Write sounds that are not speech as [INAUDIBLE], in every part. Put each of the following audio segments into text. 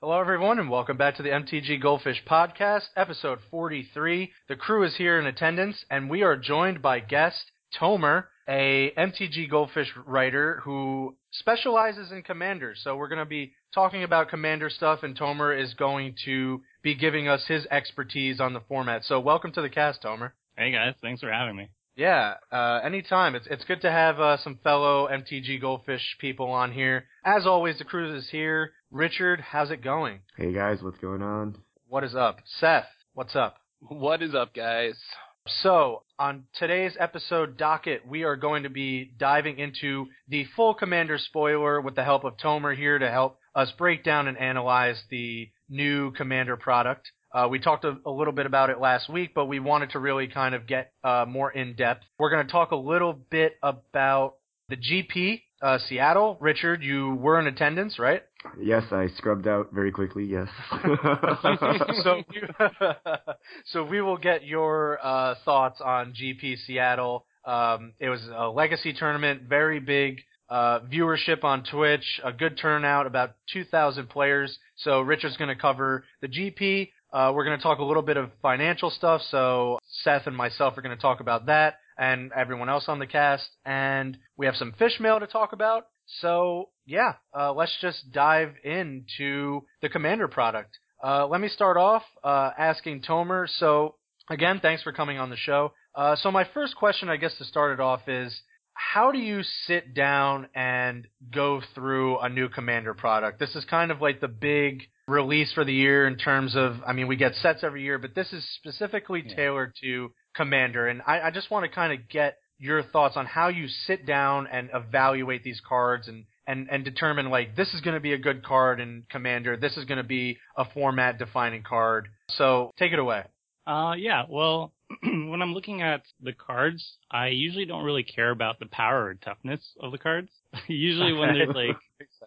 Hello, everyone, and welcome back to the MTG Goldfish Podcast, episode 43. The crew is here in attendance, and we are joined by guest Tomer, a MTG Goldfish writer who specializes in Commander. So we're going to be talking about Commander stuff, and Tomer is going to be giving us his expertise on the format. So welcome to the cast, Tomer. Hey guys, thanks for having me. Yeah, uh, anytime. It's it's good to have uh, some fellow MTG Goldfish people on here. As always, the crew is here. Richard, how's it going? Hey guys, what's going on? What is up? Seth, what's up? What is up, guys? So, on today's episode docket, we are going to be diving into the full Commander spoiler with the help of Tomer here to help us break down and analyze the new Commander product. Uh, we talked a, a, little bit about it last week, but we wanted to really kind of get uh, more in depth. We're going to talk a little bit about the GP uh, Seattle. Richard, you were in attendance, right? Yes, I scrubbed out very quickly. Yes. [LAUGHS] so, [LAUGHS] so we will get your uh, thoughts on GP Seattle. Um, it was a legacy tournament, very big uh, viewership on Twitch, a good turnout, about 2,000 players. So Richard's going to cover the GP, uh, we're going to talk a little bit of financial stuff. So Seth and myself are going to talk about that, and everyone else on the cast. And we have some fish mail to talk about. So yeah, uh, let's just dive into the Commander product. Uh, let me start off uh, asking Tomer. So again, thanks for coming on the show. Uh, so my first question, I guess, to start it off is how do you sit down and go through a new Commander product? This is kind of like the big release for the year in terms of, I mean, we get sets every year, but this is specifically yeah. tailored to Commander. And I, I just want to kind of get your thoughts on how you sit down and evaluate these cards and, and, and determine like this is going to be a good card in Commander, this is going to be a format defining card. So take it away. Uh, yeah, well, [CLEARS THROAT] when I'm looking at the cards, I usually don't really care about the power or toughness of the cards. [LAUGHS] usually when there's [LAUGHS] like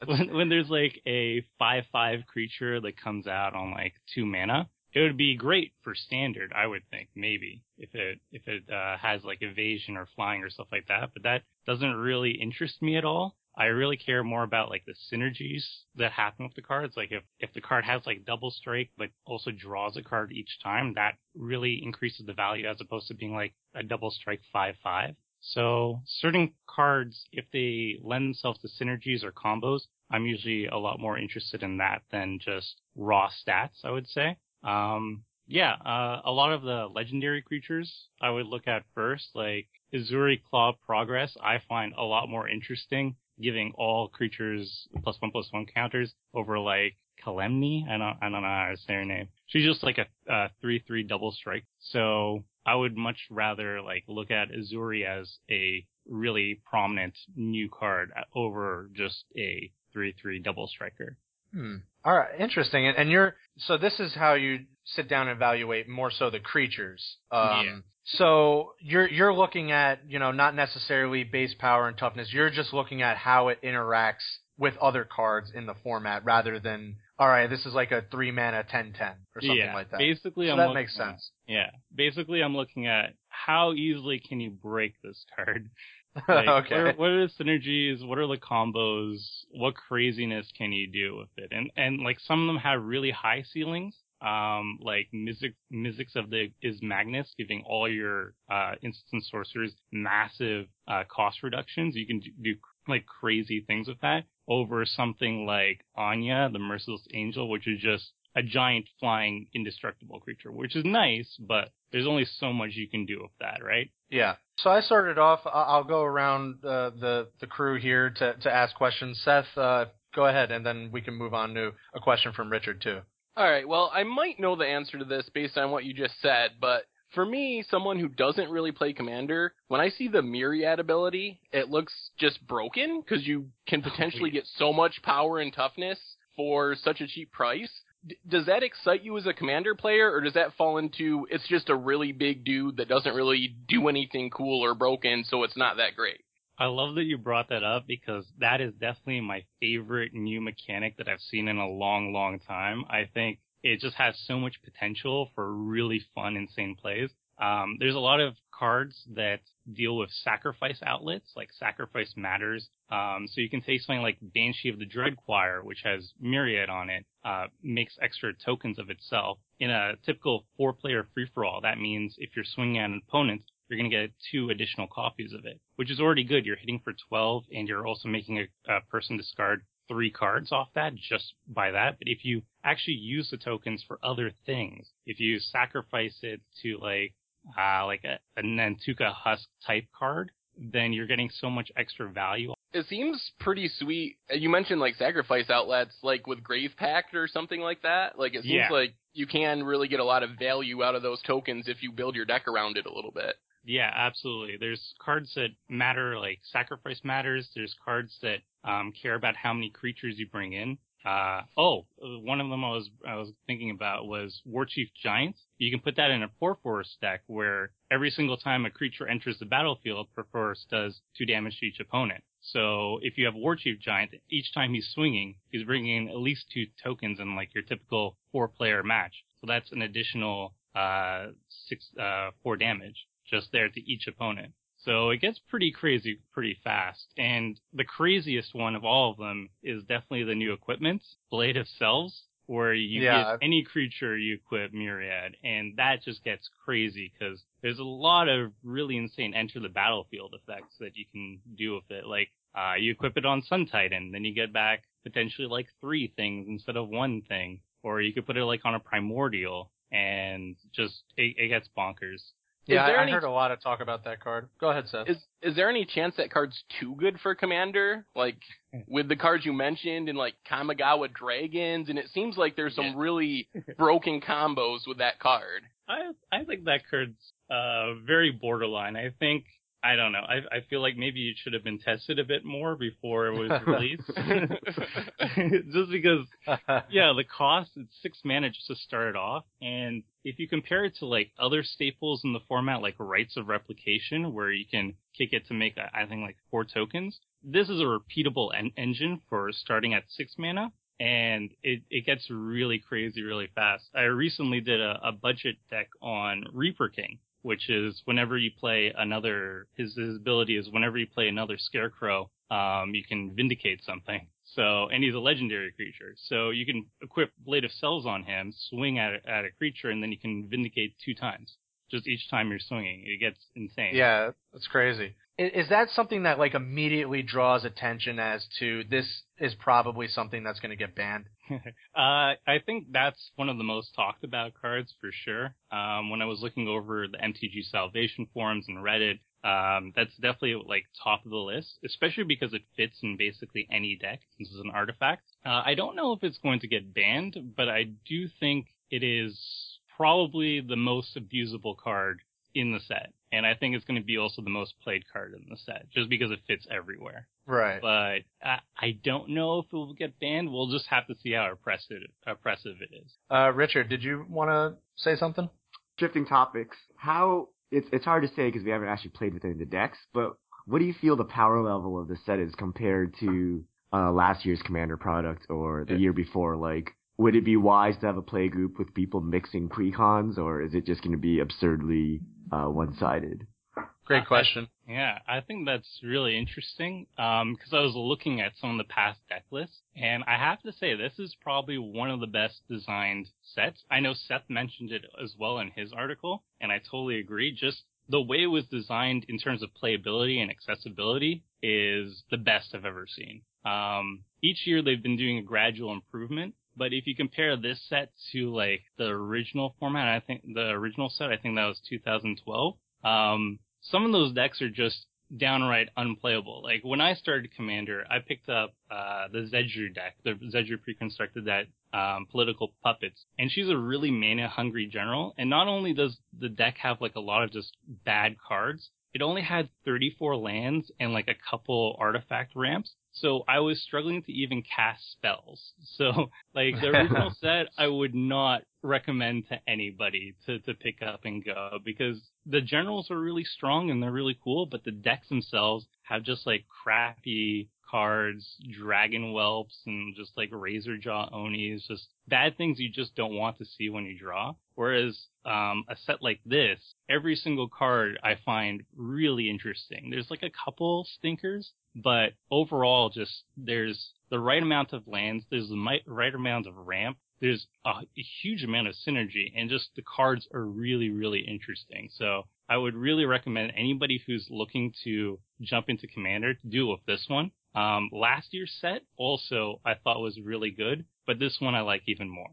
when, when there's like a five five creature that comes out on like two mana, it would be great for standard, I would think, maybe if it if it uh, has like evasion or flying or stuff like that. But that doesn't really interest me at all. I really care more about like the synergies that happen with the cards. Like if, if the card has like double strike, but also draws a card each time, that really increases the value as opposed to being like a double strike 5-5. So certain cards, if they lend themselves to synergies or combos, I'm usually a lot more interested in that than just raw stats, I would say. Um, yeah, uh, a lot of the legendary creatures I would look at first, like Ezuri Claw Progress, I find a lot more interesting giving all creatures plus one plus one counters over like Kalemne. I don't I don't know how to say her name. She's just like a, a three three double strike. So I would much rather like look at Ezuri as a really prominent new card over just a three three double striker. Hmm. All right, interesting. And, and you're so this is how you sit down and evaluate more so the creatures. Um, yeah. So you're you're looking at you know not necessarily base power and toughness. You're just looking at how it interacts with other cards in the format rather than all right, this is like a three mana 10-10 or something yeah, like that. Basically, so I'm that makes sense. At, yeah, basically, I'm looking at how easily can you break this card. [LAUGHS] Like, okay. What are, what are, the synergies? What are the combos? What craziness can you do with it? And and like some of them have really high ceilings, um, like Mizzix, Mizzix of the Izmagnus, giving all your uh, instant sorcerers massive uh, cost reductions. You can do, do like crazy things with that over something like Anya, the Merciless Angel, which is just a giant flying indestructible creature, which is nice, but there's only so much you can do with that, right? Yeah. So I started off. I'll go around uh, the the crew here to to ask questions. Seth, uh, go ahead, and then we can move on to a question from Richard too. All right. Well, I might know the answer to this based on what you just said, but for me, someone who doesn't really play Commander, when I see the Myriad ability, it looks just broken because you can oh, potentially get so much power and toughness for such a cheap price. D- does that excite you as a Commander player, or does that fall into it's just a really big dude that doesn't really do anything cool or broken, so it's not that great? I love that you brought that up because that is definitely my favorite new mechanic that I've seen in a long, long time. I think it just has so much potential for really fun, insane plays. Um, there's a lot of cards that deal with sacrifice outlets, like sacrifice matters. Um, so you can say something like Banshee of the Dread Choir, which has Myriad on it, uh, makes extra tokens of itself. In a typical four-player free-for-all, that means if you're swinging at an opponent, you're going to get two additional copies of it, which is already good. You're hitting for 12, and you're also making a, a person discard three cards off that just by that. But if you actually use the tokens for other things, if you sacrifice it to like uh, like a, a Nantuko Husk type card, then you're getting so much extra value. It seems pretty sweet. You mentioned like sacrifice outlets, like with Grave Pact or something like that. Like it seems Yeah. like you can really get a lot of value out of those tokens if you build your deck around it a little bit. Yeah, absolutely. There's cards that matter, like sacrifice matters. There's cards that um, care about how many creatures you bring in. Uh, oh, one of them I was I was thinking about was War Chief Giants. You can put that in a Purphoros deck where every single time a creature enters the battlefield, Purphoros does two damage to each opponent. So if you have War Chief Giant, each time he's swinging, he's bringing in at least two tokens in like your typical four-player match. So that's an additional uh, six uh, four damage just there to each opponent. So it gets pretty crazy pretty fast. And the craziest one of all of them is definitely the new equipment, Blade of Selves, where you Yeah. give any creature you equip Myriad. And that just gets crazy because there's a lot of really insane enter the battlefield effects that you can do with it. Like, uh, you equip it on Sun Titan, then you get back potentially like three things instead of one thing. Or you could put it like on a Primordial and just, it, it gets bonkers. Yeah, there I, I heard a lot of talk about that card. Go ahead, Seth. Is is there any chance that card's too good for Commander? Like with the cards you mentioned and like Kamigawa Dragons, and it seems like there's some Yeah. really [LAUGHS] broken combos with that card. I I think that card's uh very borderline. I think I don't know. I I feel like maybe it should have been tested a bit more before it was released. [LAUGHS] [LAUGHS] Just because yeah, the cost it's six mana just to start it off, and if you compare it to like other staples in the format, like Rites of Replication, where you can kick it to make uh, I think like four tokens, this is a repeatable en- engine for starting at six mana, and it it gets really crazy really fast. I recently did a, a budget deck on Reaper King. Which is whenever you play another, his, his ability is whenever you play another scarecrow, um, you can vindicate something. [LAUGHS] So, and he's a legendary creature. So you can equip Blade of Selves on him, swing at a, at a creature, and then you can vindicate two times. Just each time you're swinging. It gets insane. Yeah, that's crazy. Is that something that like immediately draws attention as to this is probably something that's going to get banned? [LAUGHS] Uh, I think that's one of the most talked about cards for sure. Um, when I was looking over the MTG Salvation forums and Reddit, um, that's definitely like top of the list, especially because it fits in basically any deck since it's an artifact. Uh, I don't know if it's going to get banned, but I do think it is probably the most abusable card in the set. And I think it's going to be also the most played card in the set, just because it fits everywhere Right. but I, I don't know if it will get banned. We'll just have to see how oppressive oppressive it is. Uh, Richard, did you want to say something? Shifting topics, how it's it's hard to say because we haven't actually played with any of the decks, but what do you feel the power level of the set is compared to uh, last year's Commander product or the Yeah. year before? Like, would it be wise to have a play group with people mixing precons, or is it just going to be absurdly uh, one-sided? Great Uh, question. Yeah, I think that's really interesting because I was looking at some of the past deck lists, and I have to say this is probably one of the best designed sets. I know Seth mentioned it as well in his article, and I totally agree. Just the way it was designed in terms of playability and accessibility is the best I've ever seen. Um, each year they've been doing a gradual improvement, but if you compare this set to like the original format, I think the original set, I think that was 2012. Um, some of those decks are just downright unplayable. Like when I started Commander, I picked up uh, the Zedruu deck, the Zedruu pre-constructed that um, political puppets, and she's a really mana hungry general. And not only does the deck have like a lot of just bad cards, it only had 34 lands and like a couple artifact ramps. So I was struggling to even cast spells. [LAUGHS] So like the original [LAUGHS] set, I would not recommend to anybody to, to pick up and go because the generals are really strong and they're really cool, but the decks themselves have just like crappy cards, dragon whelps, and just like razor jaw onis, just bad things you just don't want to see when you draw. Whereas um, a set like this, every single card I find really interesting. There's like a couple stinkers, but overall, just there's the right amount of lands, there's the right amount of ramp, there's a, a, huge amount of synergy, and just the cards are really, really interesting. So I would really recommend anybody who's looking to jump into Commander to do with this one. Um, last year's set also I thought was really good, but this one I like even more.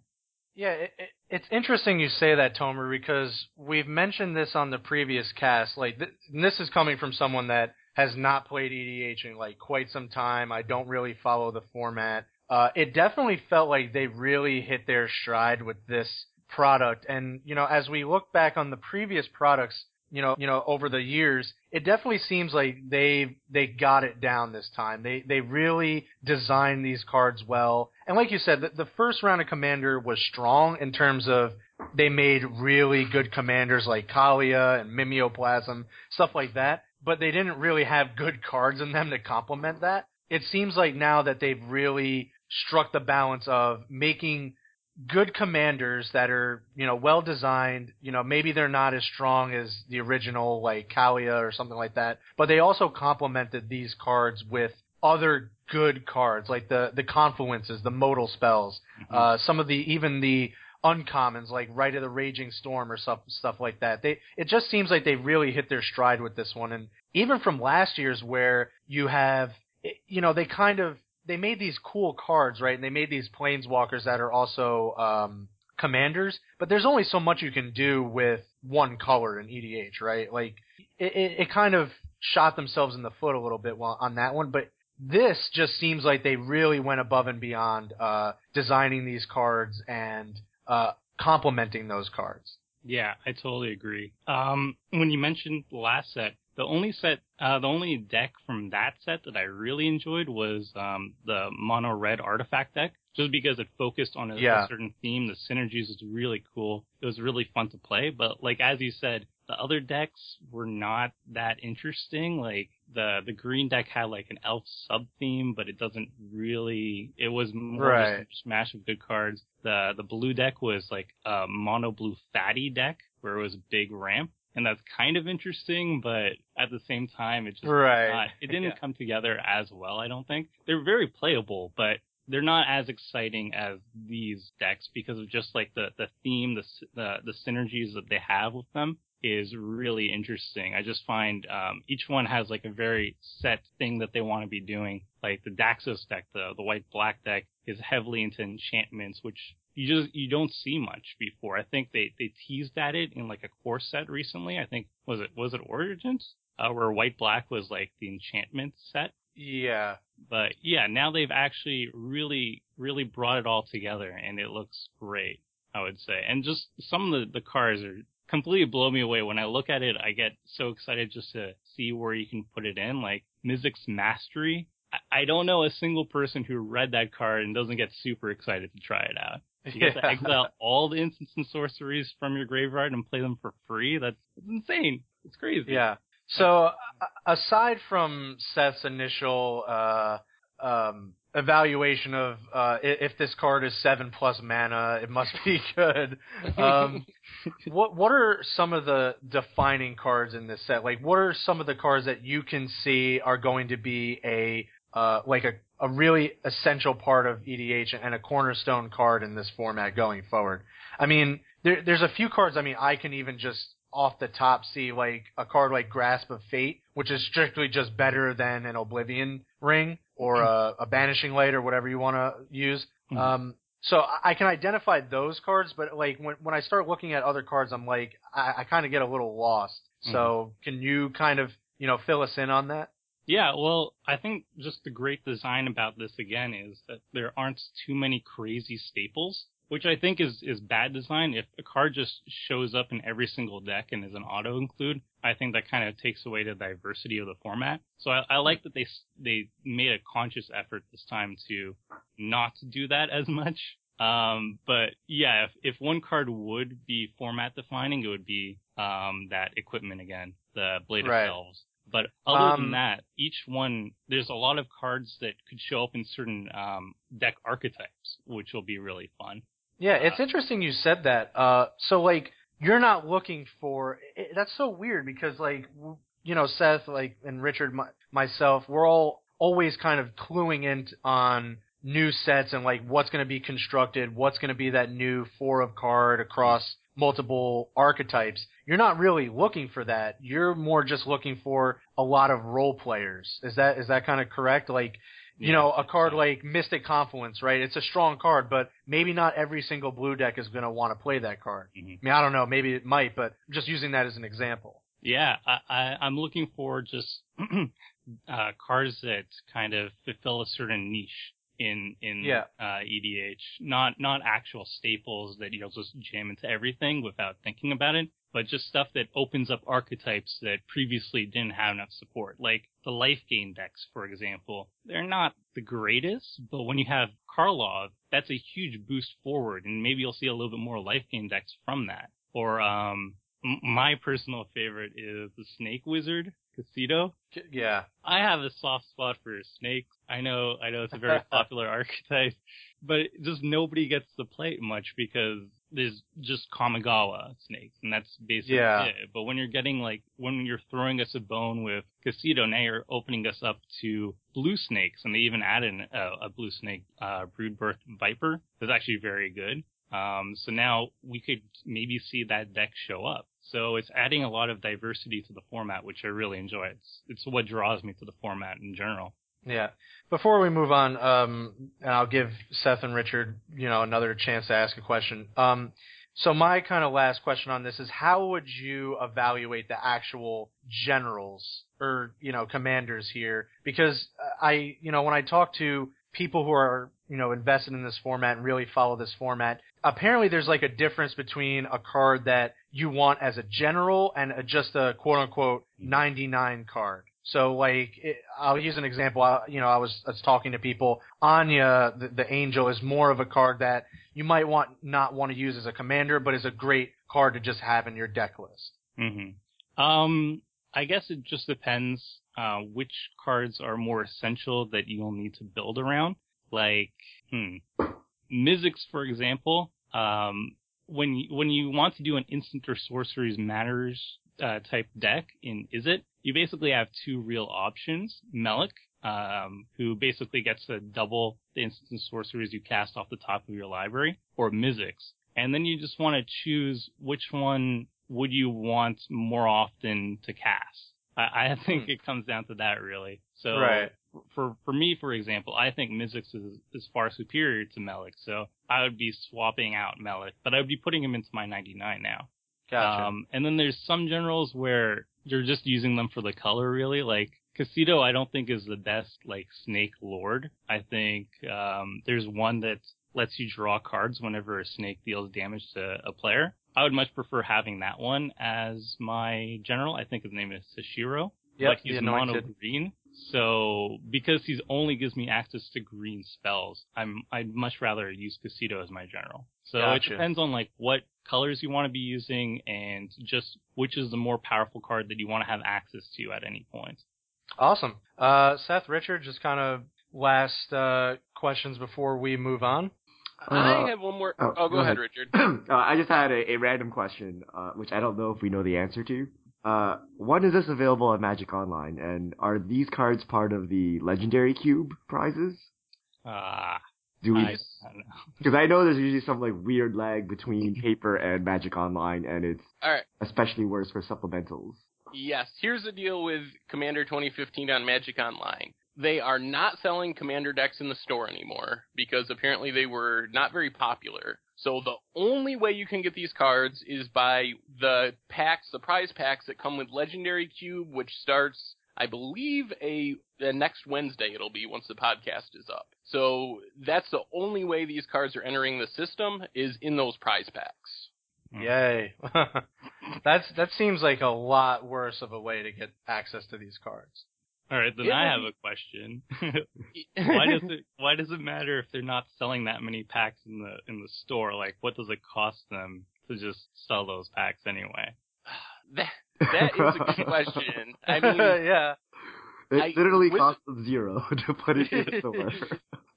Yeah, it, it, it's interesting you say that, Tomer, because we've mentioned this on the previous cast. Like, th- this is coming from someone that has not played EDH in like quite some time. I don't really follow the format. Uh, it definitely felt like they really hit their stride with this product. And, you know, as we look back on the previous products, you know, you know, over the years, it definitely seems like they they got it down this time. They they really designed these cards well. And like you said, the, the first round of Commander was strong in terms of they made really good commanders like Kaalia and Mimeoplasm, stuff like that. But they didn't really have good cards in them to complement that. It seems like now that they've really struck the balance of making good commanders that are, you know, well designed. You know, maybe they're not as strong as the original, like Kaalia or something like that, but they also complemented these cards with other good cards, like the the confluences, the modal spells, mm-hmm. uh, some of the even the uncommons like Rite of the Raging Storm or stuff stuff like that. They it just seems like they really hit their stride with this one, and even from last year's where you have, you know, they kind of they made these cool cards, right? And they made these planeswalkers that are also um, commanders, but there's only so much you can do with one color in EDH, right? Like it, it, it kind of shot themselves in the foot a little bit on that one, but this just seems like they really went above and beyond uh, designing these cards and uh, complementing those cards. Yeah, I totally agree. Um, when you mentioned the last set, the only set, uh, the only deck from that set that I really enjoyed was um, the mono red artifact deck, just because it focused on a, yeah. a certain theme. The synergies was really cool. It was really fun to play. But like as you said, the other decks were not that interesting. Like the the green deck had like an elf sub theme, but it doesn't really. It was more right. just a smash of good cards. The the blue deck was like a mono blue fatty deck where it was a big ramp and that's kind of interesting, but at the same time, it just right. Not, it didn't [LAUGHS] yeah. come together as well. I don't think they're very playable, but they're not as exciting as these decks because of just like the the theme, the the, the synergies that they have with them is really interesting. I just find um, each one has like a very set thing that they want to be doing. Like the Daxos deck, the the white black deck is heavily into enchantments, which you just you don't see much before. I think they they teased at it in like a core set recently. I think was it was it Origins uh, where white black was like the enchantment set. Yeah. But yeah, now they've actually really really brought it all together and it looks great. I would say, and just some of the the cars are completely blow me away. When I look at it, I get so excited just to see where you can put it in. Like Mizzix Mastery. I don't know a single person who read that card and doesn't get super excited to try it out. [LAUGHS] You get to exile all the instants and sorceries from your graveyard and play them for free. That's, that's insane. It's crazy. Yeah. So aside from Seth's initial uh, um, evaluation of uh, if this card is seven plus mana, it must be [LAUGHS] good. Um, [LAUGHS] what what are some of the defining cards in this set? Like, what are some of the cards that you can see are going to be a uh, like a a really essential part of EDH and a cornerstone card in this format going forward. I mean, there, there's a few cards. I mean, I can even just off the top see like a card like Grasp of Fate, which is strictly just better than an Oblivion Ring or mm-hmm. a, a Banishing Light or whatever you want to use. Mm-hmm. Um, so I can identify those cards, but like when when I start looking at other cards, I'm like I, I kind of get a little lost. Mm-hmm. So can you kind of you know fill us in on that? Yeah, well, I think just the great design about this again is that there aren't too many crazy staples, which I think is is bad design. If a card just shows up in every single deck and is an auto include, I think that kind of takes away the diversity of the format. So I, I like that they they made a conscious effort this time to not do that as much. Um, but yeah, if, if one card would be format defining, it would be um, that equipment again, the Blade right. of Selves But other Um, than that, each one there's a lot of cards that could show up in certain um, deck archetypes, which will be really fun. Yeah, it's interesting you said that. Uh, so like you're not looking for. It, that's so weird because like you know Seth like and Richard my, myself we're all always kind of cluing in on new sets and like what's going to be constructed, what's going to be that new four of card across multiple archetypes. You're not really looking for that. You're more just looking for a lot of role players. Is that is that kind of correct? Like you know, a card like Mystic Confluence, right? It's a strong card, but maybe not every single blue deck is going to want to play that card. Mhm. I mean, I don't know, maybe it might, but I'm just using that as an example. Yeah, I, I, I'm looking for just [CLEARS THROAT] uh, cards that kind of fulfill a certain niche in in Yeah. uh, EDH. Not not actual staples that you'll just jam into everything without thinking about it, but just stuff that opens up archetypes that previously didn't have enough support. Like the life gain decks, for example. They're not the greatest, but when you have Karlov, that's a huge boost forward, and maybe you'll see a little bit more life gain decks from that. Or um, m- my personal favorite is the Snake Wizard, Kaseto. Yeah. I have a soft spot for snakes. I know, I know it's a very [LAUGHS] popular archetype, but just nobody gets to play it much because there's just Kamigawa snakes, and that's basically Yeah. it. But when you're getting like, when you're throwing us a bone with Kaseto, now you're opening us up to blue snakes, and they even added an, uh, a blue snake, uh, Broodbirth Viper. That's actually very good. Um, so now we could maybe see that deck show up. So it's adding a lot of diversity to the format, which I really enjoy. It's it's what draws me to the format in general. Yeah. Before we move on, um, and I'll give Seth and Richard, you know, another chance to ask a question. Um, so my kind of last question on this is how would you evaluate the actual generals or, you know, commanders here? Because I, you know, when I talk to people who are, you know, invested in this format and really follow this format, apparently there's like a difference between a card that you want as a general and a, just a quote unquote 99 card. So like, it, I'll use an example. I, you know, I was, I was talking to people. Anya, the, the angel, is more of a card that you might want not want to use as a commander, but is a great card to just have in your deck list. hmm Um, I guess it just depends uh, which cards are more essential that you'll need to build around. Like, hmm, Mizzix, for example. Um, when you, when you want to do an instant or sorceries matters uh, type deck in Izzet, you basically have two real options. Melek, um, who basically gets to double the instant and sorceries you cast off the top of your library, or Mizzix. And then you just want to choose which one would you want more often to cast. I, I [LAUGHS] think Hmm. it comes down to that really. So Right. for for me, for example, I think Mizzix is is far superior to Melek, so I would be swapping out Melek, but I would be putting him into my 99 now. Gotcha. Um, and then there's some generals where you're just using them for the color, really. Like Kaseto, I don't think is the best like Snake Lord. I think um, there's one that lets you draw cards whenever a snake deals damage to a player. I would much prefer having that one as my general. I think his name is Seshiro. Yep, but he's the mono green. So because he's only gives me access to green spells, I'm I'd much rather use Kaseto as my general. So Gotcha. it depends on like what colors you want to be using and just which is the more powerful card that you want to have access to at any point. Awesome. Uh, Seth, Richard, just kind of last uh, questions before we move on. Uh, I have one more. oh, Oh, go, go ahead, ahead. Richard. [CLEARS THROAT] uh, I just had a, a random question, uh, which I don't know if we know the answer to. Uh, when is this available at Magic Online, and are these cards part of the Legendary Cube prizes? Ah, Do we? I, I. [LAUGHS] Because I know there's usually some like weird lag between paper and Magic Online, and it's All right. especially worse for supplementals. Yes, here's the deal with Commander 2015 on Magic Online. They are not selling Commander decks in the store anymore because apparently they were not very popular. So the only way you can get these cards is by the packs, the prize packs that come with Legendary Cube, which starts, I believe, a the next Wednesday it'll be once the podcast is up. So that's the only way these cards are entering the system is in those prize packs. Hmm. Yay. [LAUGHS] That's that seems like a lot worse of a way to get access to these cards. All right, then It I have a question. [LAUGHS] why does [LAUGHS] it why does it matter if they're not selling that many packs in the in the store? Like, what does it cost them to just sell those packs anyway? [SIGHS] that That is a good question. I [LAUGHS] mean, yeah. It I- literally with- costs them zero to put it in the store.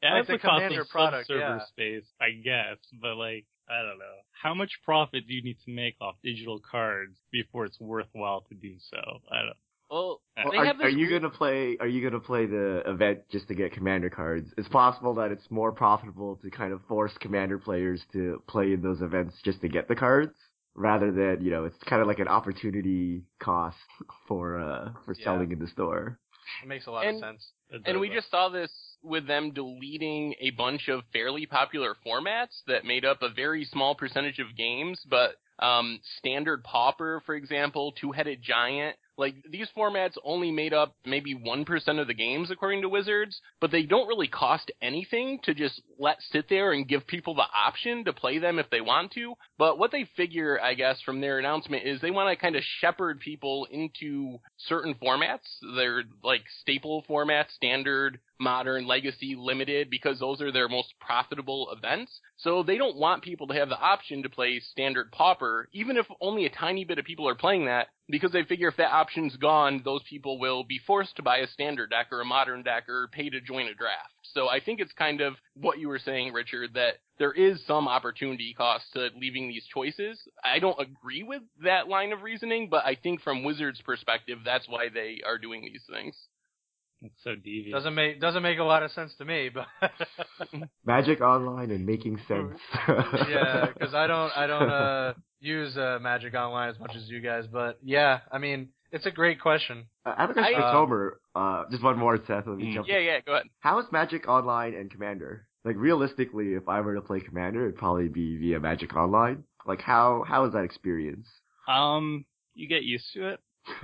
Yeah, it's a cost of product, server yeah. space, I guess. But like, I don't know. How much profit do you need to make off digital cards before it's worthwhile to do so? I don't. Well, Well, they are, have this are you gonna play? Are you gonna play the event just to get commander cards? It's possible that it's more profitable to kind of force commander players to play in those events just to get the cards, rather than you know it's kind of like an opportunity cost [LAUGHS] for uh for Yeah. selling in the store. It makes a lot And- of sense. it And we that. just saw this with them deleting a bunch of fairly popular formats that made up a very small percentage of games, but um, standard pauper, for example, two-headed giant, like these formats only made up maybe 1% of the games according to Wizards, but they don't really cost anything to just let sit there and give people the option to play them if they want to. But what they figure, I guess, from their announcement is they want to kind of shepherd people into certain formats. They're like staple formats, standard, modern, legacy, limited, because those are their most profitable events. So they don't want people to have the option to play standard pauper, even if only a tiny bit of people are playing that, because they figure if that option's gone, those people will be forced to buy a standard deck or a modern deck or pay to join a draft. So I think it's kind of what you were saying, Richard, that there is some opportunity cost to leaving these choices. I don't agree with that line of reasoning, but I think from Wizards' perspective, that's why they are doing these things. It's so devious. Doesn't make doesn't make a lot of sense to me, but [LAUGHS] Magic Online and making sense. [LAUGHS] yeah, because I don't I don't uh [LAUGHS] use uh, Magic Online as much as you guys, but yeah, I mean it's a great question. I have a question I- for uh, Tomer. Uh, just one more, Seth. Let me Mm. jump. Yeah, yeah, go ahead. How is Magic Online and Commander? Like realistically, if I were to play Commander, it'd probably be via Magic Online. Like how how is that experience? Um, you get used to it. [LAUGHS]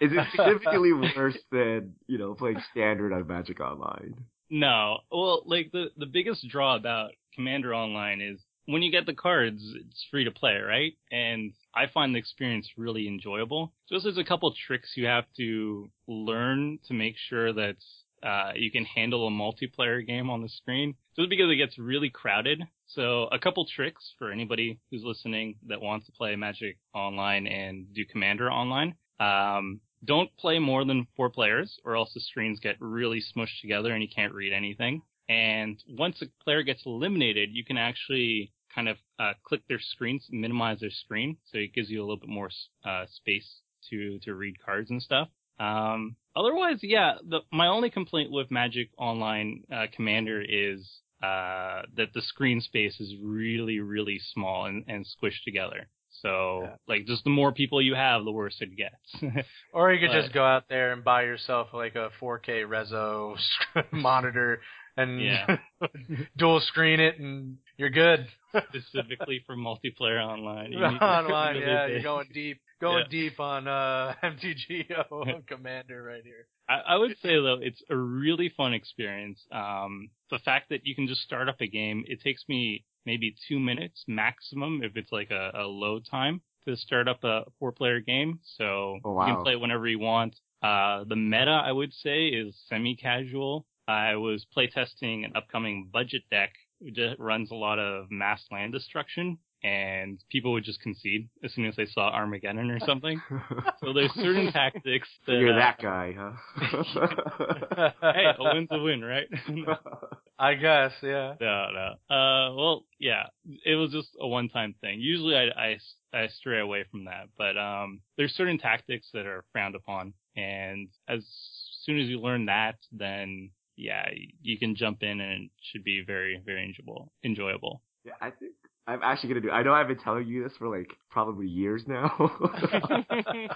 is it significantly worse than you know playing Standard on Magic Online? No. Well, like the the biggest draw about Commander Online is when you get the cards, it's free to play, right? And I find the experience really enjoyable. Just there's a couple tricks you have to learn to make sure that uh, you can handle a multiplayer game on the screen. Just because it gets really crowded. So a couple tricks for anybody who's listening that wants to play Magic Online and do Commander Online. Um, don't play more than four players, or else the screens get really smushed together and you can't read anything. And once a player gets eliminated, you can actually kind of uh, click their screens, minimize their screen, so it gives you a little bit more uh, space to to read cards and stuff. Um, otherwise, yeah, the, my only complaint with Magic Online uh, Commander is uh, that the screen space is really, really small and, and squished together. So, Yeah. like, just the more people you have, the worse it gets. [LAUGHS] Or you could But- just go out there and buy yourself like a 4K Rezo [LAUGHS] monitor and Yeah. [LAUGHS] dual screen it, and you're good. Specifically for multiplayer online. Online, really yeah, big- you're going deep, going Yeah. deep on uh, MTGO Commander right here. I, I would say though, it's a really fun experience. Um, the fact that you can just start up a game, it takes me maybe two minutes maximum if it's like a, a load time to start up a four player game. So Oh, you can play it whenever you want. Uh, the meta I would say is semi casual. I was playtesting an upcoming budget deck that runs a lot of mass land destruction and people would just concede as soon as they saw Armageddon or something. [LAUGHS] So there's certain tactics [LAUGHS] that you're uh, that guy, huh? [LAUGHS] hey, a win's a win, right? I guess, yeah. no, no. Uh, well, yeah, it was just a one-time thing. Usually, I, I, I stray away from that, but um, there's certain tactics that are frowned upon, and as soon as you learn that, then yeah, you can jump in and it should be very, very enjoyable. Enjoyable. yeah, I think I'm actually gonna do. I know I've been telling you this for like probably years now. [LAUGHS]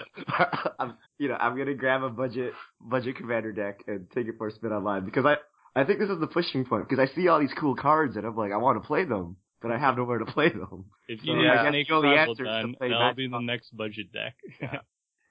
I'm, you know, I'm gonna grab a budget budget commander deck and take it for a spin online because I I think this is the pushing point because I see all these cool cards and I'm like I want to play them, but I have nowhere to play them. If So you I need guess Snake the answer is to done, play that'll be Magic the next budget deck. [LAUGHS]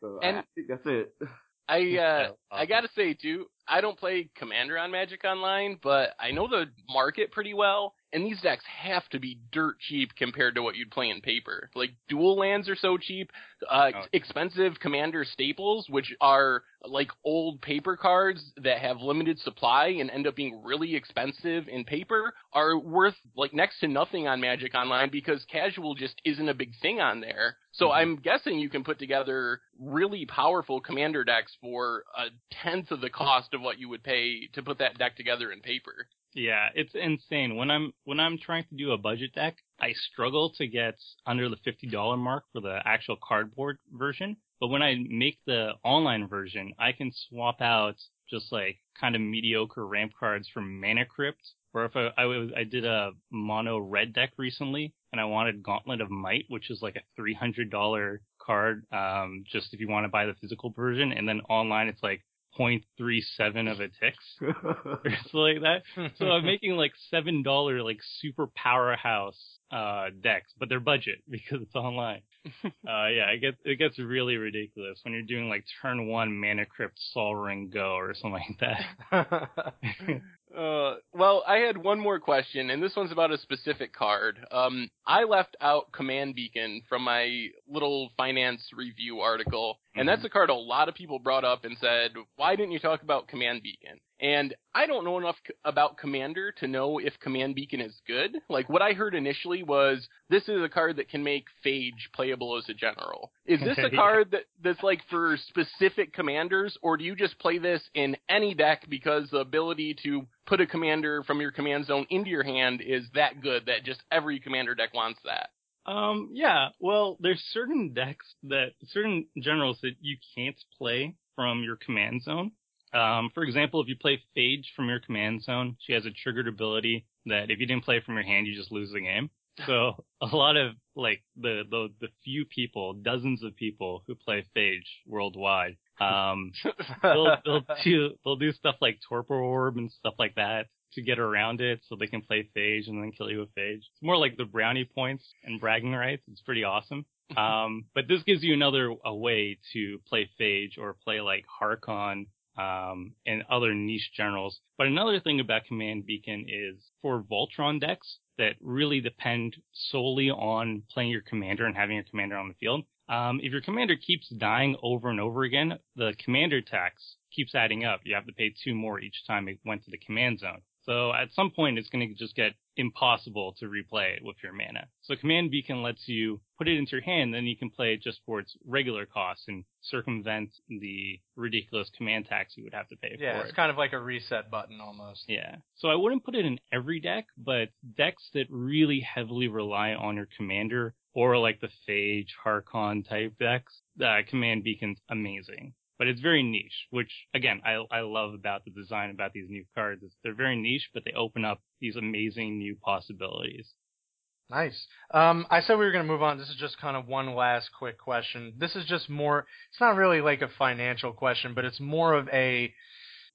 So And- I think that's it. [LAUGHS] I uh, Yeah, I gotta say too, I don't play Commander on Magic Online, but I know the market pretty well, and these decks have to be dirt cheap compared to what you'd play in paper. Like dual lands are so cheap, uh, Oh. expensive Commander staples, which are like old paper cards that have limited supply and end up being really expensive in paper, are worth like next to nothing on Magic Online because casual just isn't a big thing on there. So Mhm. I'm guessing you can put together really powerful commander decks for a tenth of the cost of what you would pay to put that deck together in paper. Yeah, it's insane. When I'm when I'm trying to do a budget deck, I struggle to get under the fifty dollar mark for the actual cardboard version. But when I make the online version, I can swap out just like kind of mediocre ramp cards from Mana Crypt. Or if I, I I did a mono red deck recently, and I wanted Gauntlet of Might, which is like a three hundred dollar card, um, just if you want to buy the physical version, and then online it's like 0.37 of a ticks [LAUGHS] or something like that. So I'm [LAUGHS] making like seven dollar like super powerhouse uh decks, but they're budget [LAUGHS] because it's online. uh yeah, it gets it gets really ridiculous when you're doing like turn one mana crypt sol ring go or something like that. Uh, well, I had one more question, and this one's about a specific card. Um, I left out Command Beacon from my little finance review article, and that's a card a lot of people brought up and said, "Why didn't you talk about Command Beacon?" And I don't know enough c- about Commander to know if Command Beacon is good. Like what I heard initially was this is a card that can make Phage playable as a general. Is this a [LAUGHS] card that that's like for specific commanders, or do you just play this in any deck because the ability to put a commander from your command zone into your hand is that good that just every commander deck wants that? Um, yeah, well, there's certain decks that, certain generals that you can't play from your command zone. Um, for example, if you play Phage from your command zone, she has a triggered ability that if you didn't play from your hand, you just lose the game. [LAUGHS] So a lot of like the, the, the few people, dozens of people who play Phage worldwide, um, [LAUGHS] they'll, they'll do, they'll do stuff like Torpor Orb and stuff like that to get around it so they can play Phage and then kill you with Phage. It's more like the brownie points and bragging rights. It's pretty awesome. [LAUGHS] Um, but this gives you another a way to play Phage or play like Haakon, um, and other niche generals. But another thing about Command Beacon is for Voltron decks that really depend solely on playing your commander and having your commander on the field. Um, if your commander keeps dying over and over again, the commander tax keeps adding up. You have to pay two more each time it went to the command zone. So at some point, it's going to just get impossible to replay it with your mana. So Command Beacon lets you put it into your hand, then you can play it just for its regular cost and circumvent the ridiculous command tax you would have to pay yeah, for it's it. kind of like a reset button almost. Yeah. So I wouldn't put it in every deck, but decks that really heavily rely on your commander or like the Phage, Haakon type decks, uh, Command Beacon's amazing. But it's very niche, which again, I, I love about the design about these new cards is they're very niche, but they open up these amazing new possibilities. Nice. Um, I said we were going to move on. This is just kind of one last quick question. This is just more. It's not really like a financial question, but it's more of a,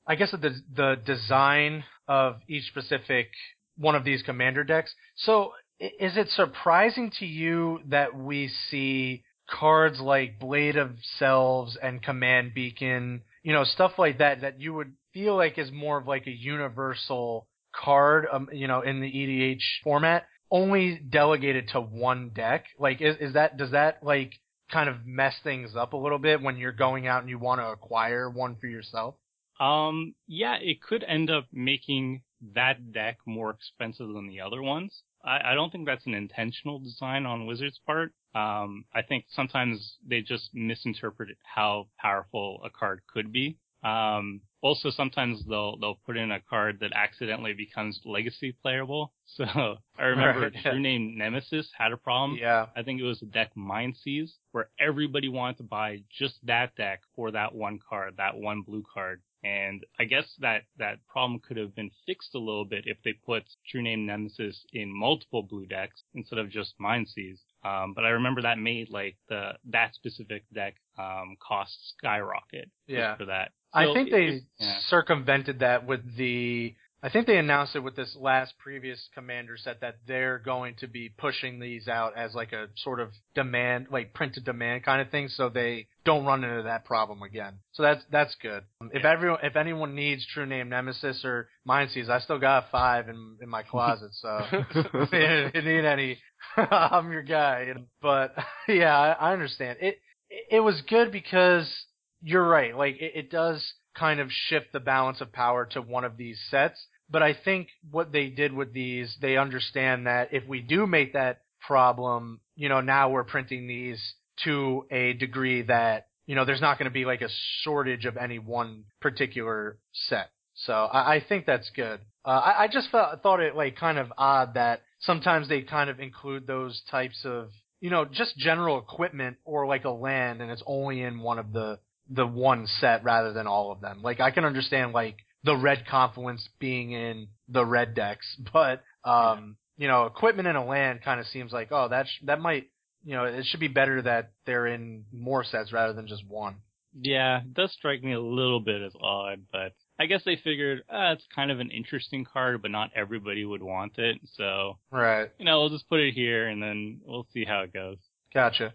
I guess the the design of each specific one of these commander decks. So, is it surprising to you that we see cards like Blade of Selves and Command Beacon, you know, stuff like that that you would feel like is more of like a universal card, um, you know, in the EDH format, only delegated to one deck? Like, is is that does that like kind of mess things up a little bit when you're going out and you want to acquire one for yourself? Um, yeah, it could end up making that deck more expensive than the other ones. I, I don't think that's an intentional design on Wizards' part. Um, I think sometimes they just misinterpret how powerful a card could be. Um, also sometimes they'll they'll put in a card that accidentally becomes legacy playable. [LAUGHS] So I remember Right, yeah. True Name Nemesis had a problem. Yeah. I think it was the deck Mind Seize, where everybody wanted to buy just that deck for that one card, that one blue card. And I guess that, that problem could have been fixed a little bit if they put True Name Nemesis in multiple blue decks instead of just Mind Seize. Um, but I remember that made like the, that specific deck, um, cost skyrocket Yeah. for that. I think they yeah. circumvented that with the I think they announced it with this last previous commander set that they're going to be pushing these out as like a sort of demand, like print to demand kind of thing, so they don't run into that problem again. So that's that's good. Um, If everyone, if anyone needs True Name Nemesis or Mind Seize, I still got five in in my closet. So [LAUGHS] [LAUGHS] if you need any, [LAUGHS] I'm your guy. But yeah, I, I understand. It it was good because you're right. Like it, it does kind of shift the balance of power to one of these sets. But I think what they did with these, they understand that if we do make that problem, you know, now we're printing these to a degree that, you know, there's not going to be like a shortage of any one particular set. So I, I think that's good. Uh, I, I just felt, thought it like kind of odd that sometimes they kind of include those types of, you know, just general equipment or like a land and it's only in one of the, the one set rather than all of them. Like I can understand like the red confluence being in the red decks, [LAUGHS] but um, you know, equipment in a land kind of seems like oh that sh- that might you know it should be better that they're in more sets rather than just one. Yeah, it does strike me a little bit as odd, but I guess they figured ah, it's kind of an interesting card, but not everybody would want it. So Right. you know, we'll just put it here and then we'll see how it goes. Gotcha.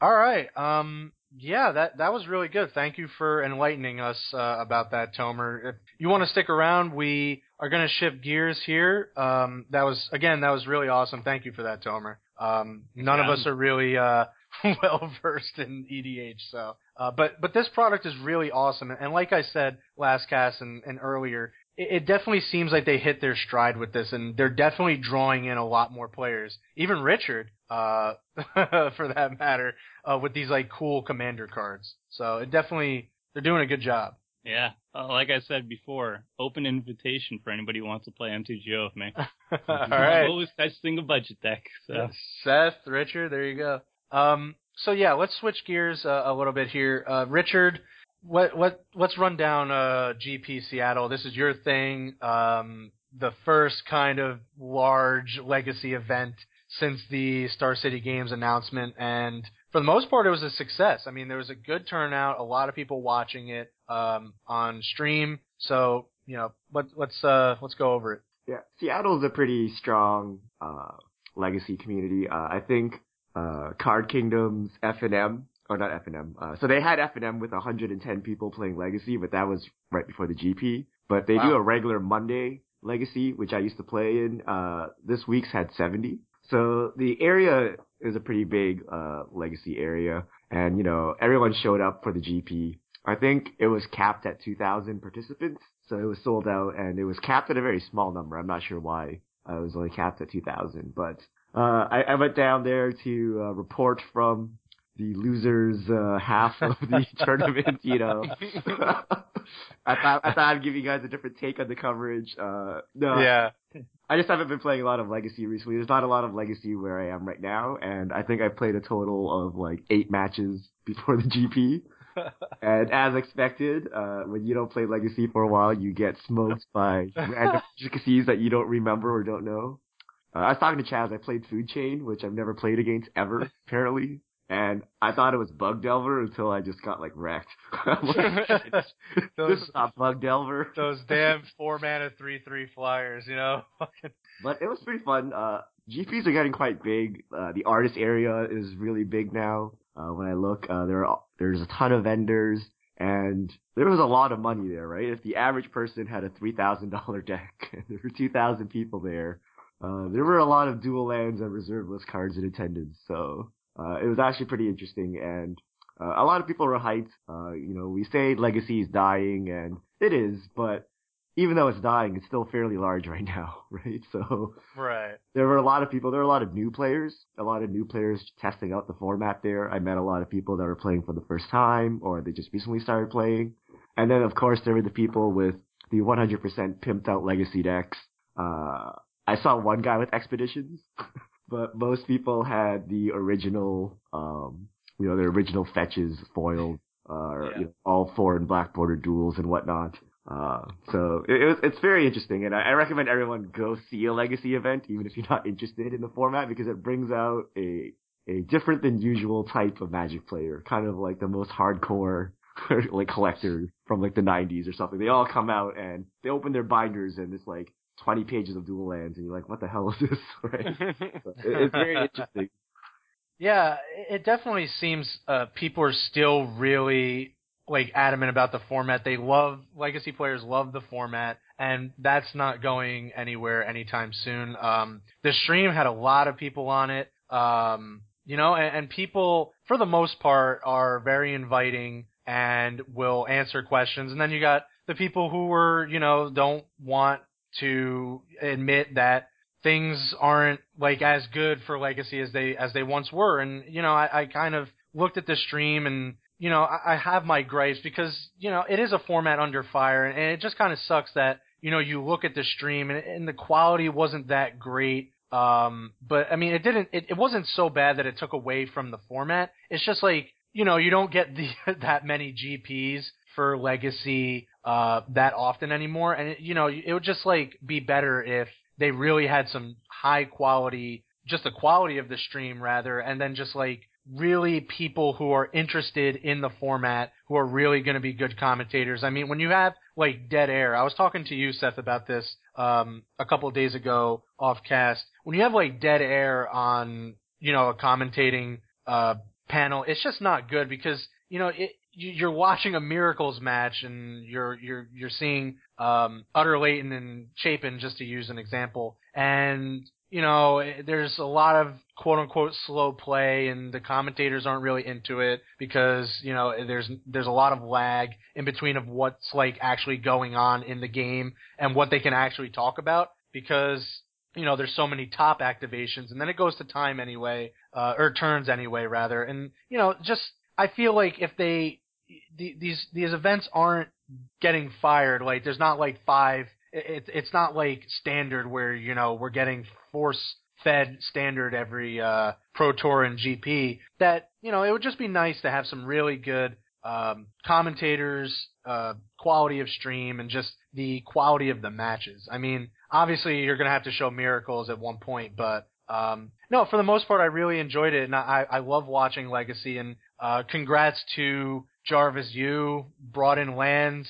All right. Um. Yeah, that that was really good. Thank you for enlightening us uh, about that, Tomer. If you want to stick around, we are going to shift gears here. Um. That was again, that was really awesome. Thank you for that, Tomer. Um. None of us are really uh [LAUGHS] well versed in EDH, so. Uh. But but this product is really awesome, and like I said last cast and, and earlier, it, it definitely seems like they hit their stride with this, and they're definitely drawing in a lot more players. Even Richard, uh, [LAUGHS] for that matter, uh, with these like cool commander cards. So it definitely they're doing a good job. Yeah, uh, like I said before, open invitation for anybody who wants to play MTGO with me. All I'm always testing a budget deck. So Seth, Richard, there you go. Um, so yeah, let's switch gears uh, a little bit here. Uh, Richard, what what let's run down uh, GP Seattle. This is your thing. Um, the first kind of large legacy event since the Star City Games announcement, and for the most part, it was a success. I mean, there was a good turnout, a lot of people watching it um, on stream. So you know, let, let's uh, let's go over it. Yeah, Seattle's a pretty strong uh, legacy community. Uh, I think uh, Card Kingdom's FNM, or not FNM. Uh, so they had FNM with 110 people playing Legacy, but that was right before the GP. But they do a regular Monday Legacy, which I used to play in. Uh, this week's had 70. So the area is a pretty big uh, Legacy area, and you know everyone showed up for the GP. I think it was capped at 2,000 participants, so it was sold out, and it was capped at a very small number. I'm not sure why uh, it was only capped at 2,000, but uh, I, I went down there to uh, report from the losers uh, half of the [LAUGHS] tournament. You know, [LAUGHS] [LAUGHS] I thought I thought I'd give you guys a different take on the coverage. Uh, no, Yeah. I just haven't been playing a lot of Legacy recently. There's not a lot of Legacy where I am right now, and I think I played a total of like eight matches before the GP. and as expected, uh, when you don't play Legacy for a while, you get smoked by random intricacies that you don't remember or don't know. Uh, I was talking to Chaz. I played Food Chain, which I've never played against ever, apparently. And I thought it was Bug Delver until I just got like wrecked. [LAUGHS] [LAUGHS] I'm [LAUGHS] this Those is not Bug Delver. those damn four mana three three flyers, you know. But it was pretty fun. Uh, GPs are getting quite big. Uh, the artist area is really big now. Uh, when I look, uh, there are, there's a ton of vendors and there was a lot of money there, right? If the average person had a $3,000 deck and there were 2,000 people there, uh, there were a lot of dual lands and reserve list cards in attendance. So, uh, it was actually pretty interesting and uh, a lot of people were hyped. Uh, you know, we say Legacy is dying and it is, but even though it's dying, it's still fairly large [LAUGHS] right now, right? So right. there were a lot of people. There were a lot of new players, a lot of new players testing out the format there. I met a lot of people that were playing for the first time or they just recently started playing. And then of course there were the people with the 100% pimped out legacy decks. Uh, I saw one guy with expeditions, [LAUGHS] but most people had the original, um, you know, the original fetches foiled, uh, Yeah. you know, all four and black border duels and whatnot. Uh, so it, it, it's very interesting, and I, I recommend everyone go see a legacy event, even if you're not interested in the format, because it brings out a a different than usual type of Magic player, kind of like the most hardcore [LAUGHS] like collector from like the 90s or something. They all come out and they open their binders and it's like 20 pages of dual lands and you're like, what the hell is this? [LAUGHS] right? It- it's [LAUGHS] very interesting. Yeah, it definitely seems uh, people are still really like adamant about the format. They love legacy players love the format, and that's not going anywhere anytime soon. Um, the stream had a lot of people on it, um, you know, and, and people for the most part are very inviting and will answer questions. And then you got the people who were, you know, don't want to admit that things aren't like as good for legacy as they as they once were. And you know i, I kind of looked at the stream and you know I, I have my gripes because you know it is a format under fire. And it just kind of sucks that you know you look at the stream and, and the quality wasn't that great. Um but i mean it didn't it, it wasn't so bad that it took away from the format. It's just like you know you don't get [LAUGHS] the that many gps for legacy uh that often anymore and it, you know it would just like be better if they really had some high quality, just the quality of the stream rather, and then just like really people who are interested in the format, who are really going to be good commentators. I mean, when you have like dead air, I was talking to you, Seth, about this um, a couple of days ago off cast. When you have like dead air on, you know, a commentating uh, panel, it's just not good because you know it, you're watching a miracles match and you're you're you're seeing um Utter Leighton and Chapin just to use an example. And you know eh, there's a lot of quote unquote slow play and the commentators aren't really into it because you know there's there's a lot of lag in between of what's like actually going on in the game and what they can actually talk about because you know there's so many top activations and then it goes to time anyway uh or turns anyway rather. And you know just I feel like if they the, these these events aren't getting fired. Like there's not like five it, it's not like standard where you know we're getting force fed standard every uh pro tour and gp that you know it would just be nice to have some really good um commentators uh quality of stream and just the quality of the matches. I mean obviously you're going to have to show miracles at one point but um no for the most part i really enjoyed it and i i love watching legacy and uh congrats to Jarvis, you brought in lands.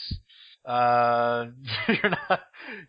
Uh, [LAUGHS] you're not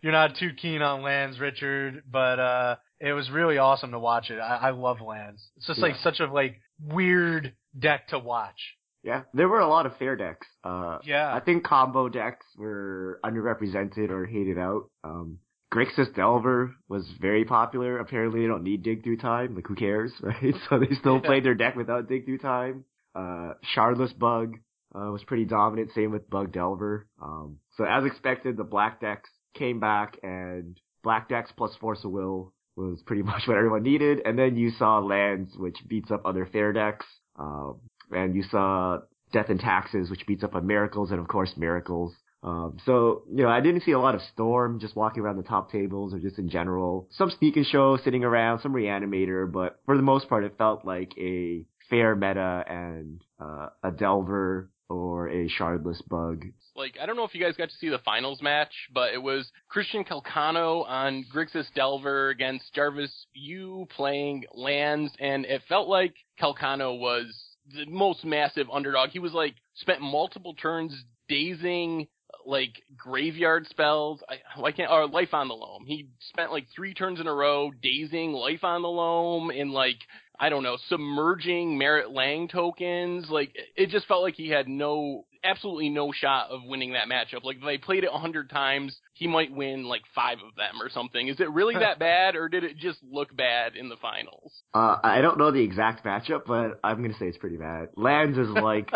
you're not too keen on lands, Richard, but uh, it was really awesome to watch it. I, I love lands. It's just like such a like weird deck to watch. Yeah, there were a lot of fair decks. Uh, Yeah, I think combo decks were underrepresented or hated out. Um, Grixis Delver was very popular. Apparently they don't need dig through time. Like who cares, [LAUGHS] right? So they still Yeah. played their deck without dig through time. Uh, Shardless Bug, uh, was pretty dominant. Same with Bug Delver. Um, so as expected, the black decks came back and black decks plus Force of Will was pretty [LAUGHS] much what everyone needed. And then you saw lands, which beats up other fair decks. Um, and you saw Death and Taxes, which beats up on Miracles, and of course Miracles. Um, so, you know, I didn't see a lot of Storm just walking around the top tables or just in general. Some Sneak and Show sitting around, some Reanimator, but for the most part it felt like a fair meta and uh, a Delver or a Shardless Bug. Like, I don't know if you guys got to see the finals match, but it was Christian Calcano on Grixis Delver against Jarvis Yu playing lands, and it felt like Calcano was the most massive underdog. He was like, spent multiple turns dazing, like, graveyard spells. I, can't, or Life on the Loam. He spent like three turns in a row dazing Life on the Loam and like, I don't know, submerging Marit Lage tokens. Like, it just felt like he had no, absolutely no shot of winning that matchup. Like, if they played it a hundred times, he might win like five of them or something. Is it really that [LAUGHS] bad, or did it just look bad in the finals? Uh, I don't know the exact matchup, but I'm gonna say it's pretty bad. Lands is like,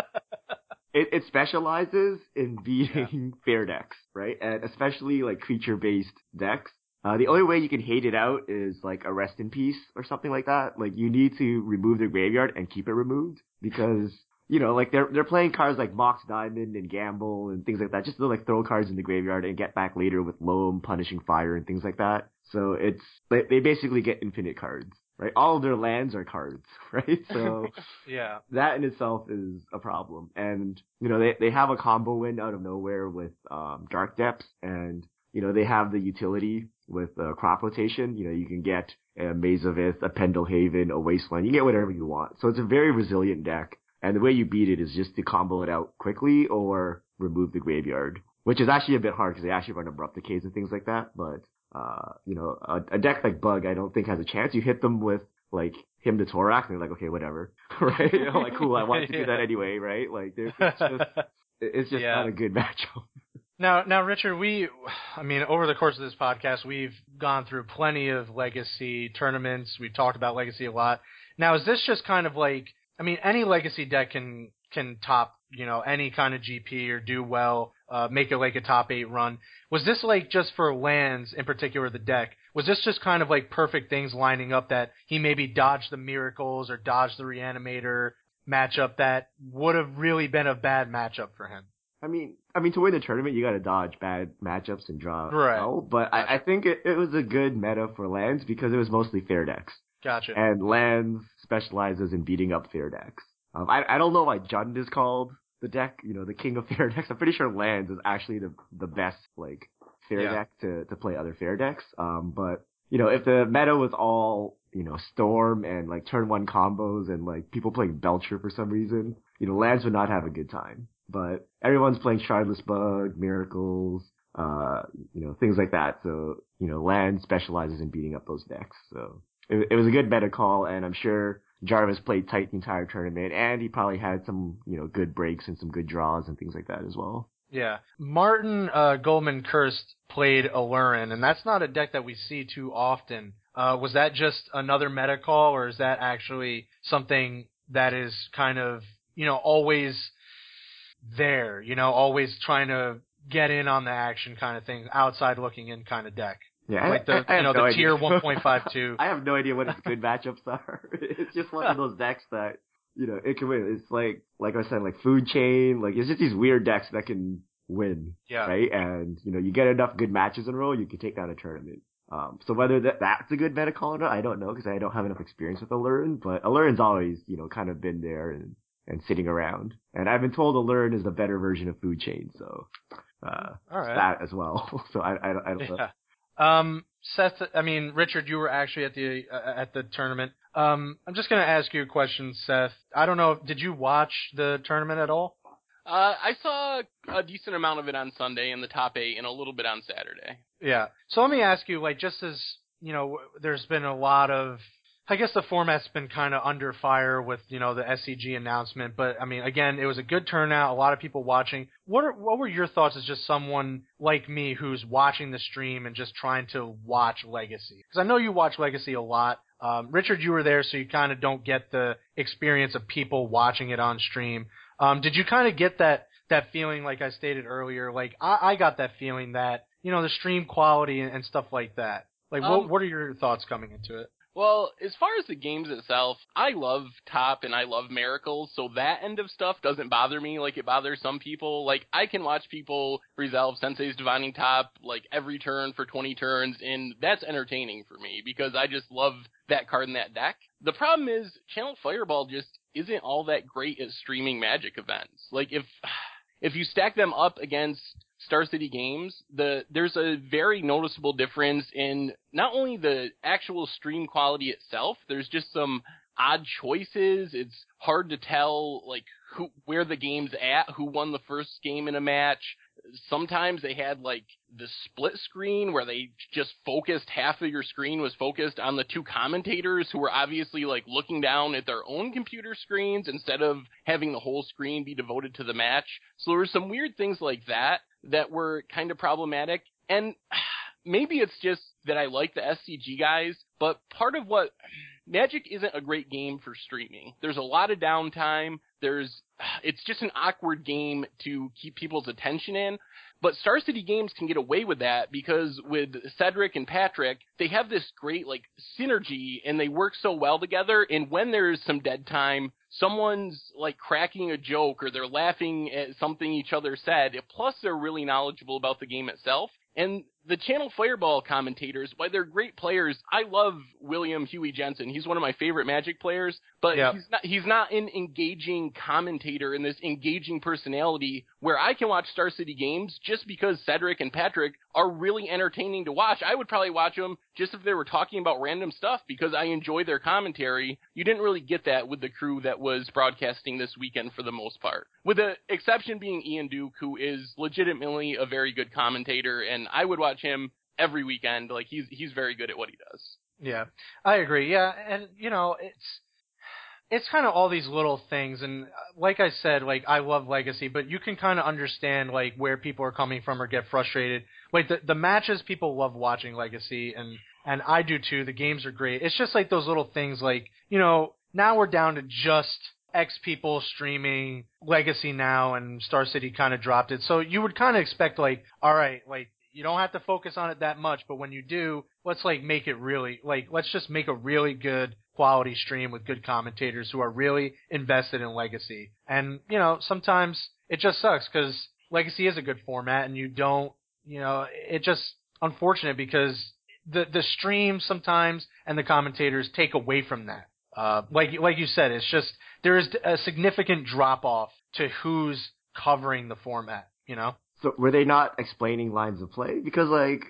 [LAUGHS] it, it specializes in beating fair decks, right? And especially like creature-based decks. Uh, the only way you can hate it out is like a rest in peace or something like that. Like you need to remove their graveyard and keep it removed because you know like they're they're playing cards like Mox Diamond and Gamble and things like that just to like throw cards in the graveyard and get back later with Loam, Punishing Fire, and things like that. So it's they, they basically get infinite cards, right? All of their lands are cards, [LAUGHS] right? So [LAUGHS] yeah, that in itself is a problem. And, you know, they, they have a combo win out of nowhere with, um, Dark Depths and, you know, they have the utility with, uh, crop rotation. You know, you can get a Maze of Ith, a Pendelhaven, a Wasteland. You get whatever you want. So it's a very resilient deck. And the way you beat it is just to combo it out quickly or remove the graveyard, which is actually a bit hard because they actually run Abrupt Decays and things like that. But uh, you know, a, a deck like Bug, I don't think has a chance. You hit them with like Hymn to Tourach, and they're like, okay, whatever, [LAUGHS] right? You know, like, cool, I want to do [LAUGHS] that anyway, right? Like, it's just, [LAUGHS] it's just Yeah. not a good matchup. Now, now, Richard, we, I mean, over the course of this podcast, we've gone through plenty of legacy tournaments. We've talked about legacy a lot. Now, is this just kind of like, I mean, any legacy deck can can top, you know, any kind of GP or do well, uh, make it like a top eight run. Was this like just for lands in particular, the deck? Was this just kind of like perfect things lining up that he maybe dodged the miracles or dodged the reanimator matchup that would have really been a bad matchup for him? I mean, I mean, to win the tournament, you got to dodge bad matchups and draw Right. But I, I think it, it was a good meta for lands because it was mostly fair decks, Gotcha. and lands specializes in beating up fair decks. Um, I I don't know why Jund is called the deck, you know, the king of [LAUGHS] fair decks. I'm pretty sure lands is actually the the best like fair Yeah. deck to to play other fair decks. Um, but you know, if the meta was all you know storm and like turn one combos and like people playing Belcher for some reason, you know, lands would not have a good time. But everyone's playing Shardless Bug, Miracles, uh, you know, things like that. So, you know, Land specializes in beating up those decks. So it, it was a good meta call, and I'm sure Jarvis played tight the entire tournament, and he probably had some, you know, good breaks and some good draws and things like that as well. Yeah. Martin uh, Goldman Kirst played Aluren, and that's not a deck that we see too often. Uh, was that just another meta call, or is that actually something that is kind of, you know, always there, you know, always trying to get in on the action kind of thing, outside looking in kind of deck? Yeah, Like the, I- I you know, no the tier 1.52. [LAUGHS] I have no idea what its good matchups are. [LAUGHS] It's just one of those decks that you know it can win. It's like like I said, like Food Chain. Like it's just these weird decks that can win, Yeah. right? And you know you get enough good matches in a row, you can take down a tournament. Um, so whether that that's a good meta call or not, I don't know because I don't have enough experience with Aluren. But Aluren's always you know kind of been there and and sitting around. And I've been told Aluren is the better version of Food Chain, so uh, All right. that as well. [LAUGHS] so I I, I don't know. Yeah. Um, Seth, I mean, Richard, you were actually at the uh, at the tournament. Um, I'm just gonna ask you a question, Seth. I don't know. Did you watch the tournament at all? Uh, I saw a decent amount of it on Sunday in the top eight and a little bit on Saturday. Yeah. So let me ask you, like, just as you know, there's been a lot of, I guess the format's been kind of under fire with you know the SCG announcement, but I mean, again, it was a good turnout, a lot of people watching. What are, what were your thoughts as just someone like me who's watching the stream and just trying to watch Legacy? Because I know you watch Legacy a lot. Um, Richard, you were there, so you kind of don't get the experience of people watching it on stream. Um, did you kind of get that that feeling, like I stated earlier? Like I, I got that feeling that you know the stream quality and, and stuff like that. Like, Um, what what are your thoughts coming into it? Well, as far as the games itself, I love Top and I love Miracles, so that end of stuff doesn't bother me like it bothers some people. Like, I can watch people resolve Sensei's Divining Top, like, every turn for 20 turns, and that's entertaining for me, because I just love that card in that deck. The problem is, Channel Fireball just isn't all that great at streaming Magic events. Like, if, [SIGHS] if you stack them up against Star City Games, the there's a very noticeable difference in not only the actual stream quality itself, there's just some odd choices. It's hard to tell like who where the game's at, who won the first game in a match. Sometimes they had like the split screen where they just focused half of your screen was focused on the two commentators who were obviously like looking down at their own computer screens instead of having the whole screen be devoted to the match. So there were some weird things like that that were kind of problematic. And [SIGHS] maybe it's just that I like the SCG guys, but part of what [SIGHS] Magic isn't a great game for streaming. There's a lot of downtime. There's [SIGHS] it's just an awkward game to keep people's attention in. But Star City Games can get away with that because with Cedric and Patrick, they have this great like synergy and they work so well together. And when there's some dead time, someone's like cracking a joke or they're laughing at something each other said. Plus, they're really knowledgeable about the game itself. And the Channel Fireball commentators, while they're great players, I love William Huey Jensen. He's one of my favorite Magic players, but he's not he's not an engaging commentator and this engaging personality where I can watch Star City games just because Cedric and Patrick are really entertaining to watch. I would probably watch them just if they were talking about random stuff because I enjoy their commentary. You didn't really get that with the crew that was broadcasting this weekend for the most part. With the exception being Ian Duke, who is legitimately a very good commentator, and I would watch him every weekend. Like he's he's very good at what he does. Yeah, I agree. Yeah, and you know, it's it's kind of all these little things, and uh, like I said, like I love Legacy, but you can kind of understand like where people are coming from or get frustrated. Like the the matches, people love watching Legacy, and and I do too. The games are great. It's just like those little things, like you know, now we're down to just X people streaming Legacy now, and Star City kind of dropped it. So you would kind of expect like, all right, like you don't have to focus on it that much, but when you do, let's like make it really like let's just make a really good quality stream with good commentators who are really invested in Legacy. And you know, sometimes it just sucks because Legacy is a good format, and you don't, you know, it just unfortunate because the the stream sometimes and the commentators take away from that. Uh, like like you said, it's just there is a significant drop off to who's covering the format. You know. So were they not explaining lines of play? Because like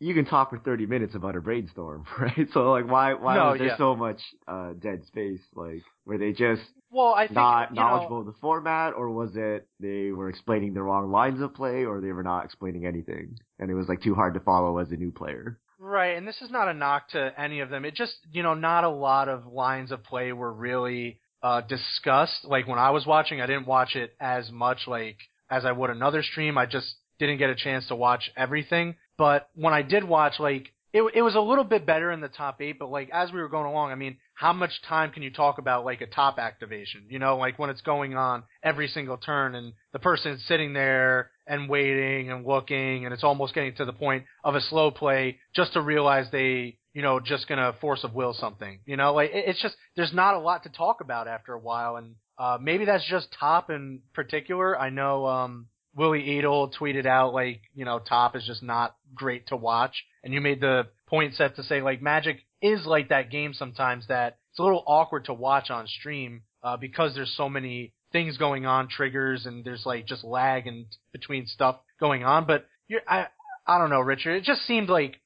you can talk for thirty minutes about a brainstorm, [LAUGHS] right? So like why why No, was there yeah. so much uh dead space? Like were they just Well, I think not you know, knowledgeable of the format, or was it they were explaining the wrong lines of play, or they were not explaining anything, and it was like too hard to follow as a new player? Right, and this is not a knock to any of them. It just, you know, not a lot of lines of play were really uh, discussed. Like when I was watching, I didn't watch it as much like as I would another stream. I just didn't get a chance to watch everything. But when I did watch, like it, it was a little bit better in the top eight. But like as we were going along, I mean, how much time can you talk about like a top activation? You know, like when it's going on every single turn and the person's sitting there and waiting and looking and it's almost getting to the point of a slow play just to realize they, you know, just gonna force of will something. You know, like it, it's just there's not a lot to talk about after a while and uh maybe that's just top in particular. I know um Willy Edel tweeted out like, you know, top is just not great to watch. And you made the point set to say like Magic is like that game sometimes that it's a little awkward to watch on stream uh, because there's so many things going on, triggers, and there's like just lag and between stuff going on. But you're, I I don't know, Richard. It just seemed like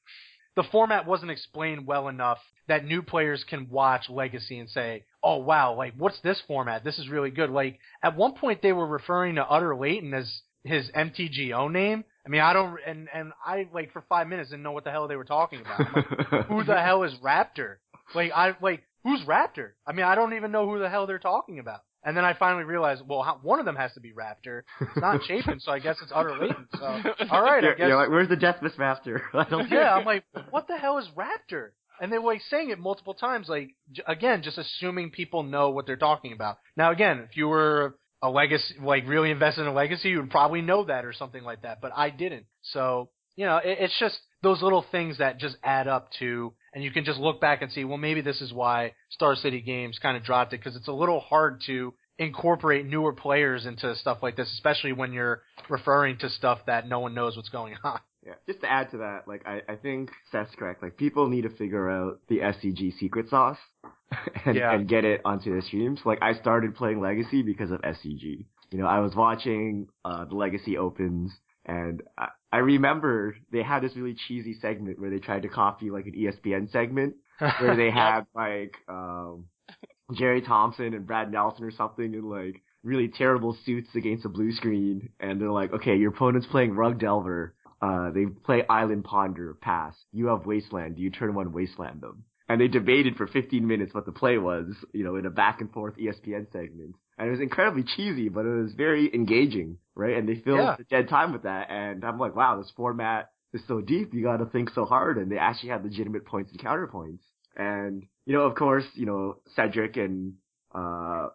the format wasn't explained well enough that new players can watch Legacy and say, "Oh wow, like what's this format? This is really good." Like at one point they were referring to Utter Leighton as his MTGO name. I mean, I don't, and and I like for five minutes didn't know what the hell they were talking about. Like, who the [LAUGHS] hell is Raptor? Like I like who's Raptor? I mean, I don't even know who the hell they're talking about. And then I finally realized, well, how, one of them has to be Raptor. It's not [LAUGHS] Chapin, so I guess it's Utter Leighton. So [LAUGHS] all right, I You're, guess. you're like, where's the Deathmas Master? [LAUGHS] I don't yeah, I'm like, what the hell is Raptor? And they were like saying it multiple times, like j- again, just assuming people know what they're talking about. Now, again, if you were a legacy, like really invested in a legacy, you would probably know that or something like that. But I didn't. So you know, it, it's just those little things that just add up to, and you can just look back and see, well, maybe this is why Star City Games kind of dropped it because it's a little hard to incorporate newer players into stuff like this, especially when you're referring to stuff that no one knows what's going [LAUGHS] on. Yeah, just to add to that, like I, I think Seth's correct. Like people need to figure out the SCG secret sauce [LAUGHS] and, Yeah. and get it onto the streams. Like I started playing Legacy because of SCG. You know, I was watching uh, the Legacy Opens, and I, I remember they had this really cheesy segment where they tried to copy like an ESPN segment where they [LAUGHS] had like um Jerry Thompson and Brad Nelson or something in like really terrible suits against a blue screen, and they're like, okay, your opponent's playing Rug Delver. Uh, they play Island Ponder, pass. You have Wasteland. Do you turn one Wasteland them? And they debated for 15 minutes what the play was, you know, in a back and forth ESPN segment. And it was incredibly cheesy, but it was very engaging, right? And they filled Yeah. the dead time with that. And I'm like, wow, this format is so deep. You got to think so hard. And they actually had legitimate points and counterpoints. And, you know, of course, you know, Cedric and, uh,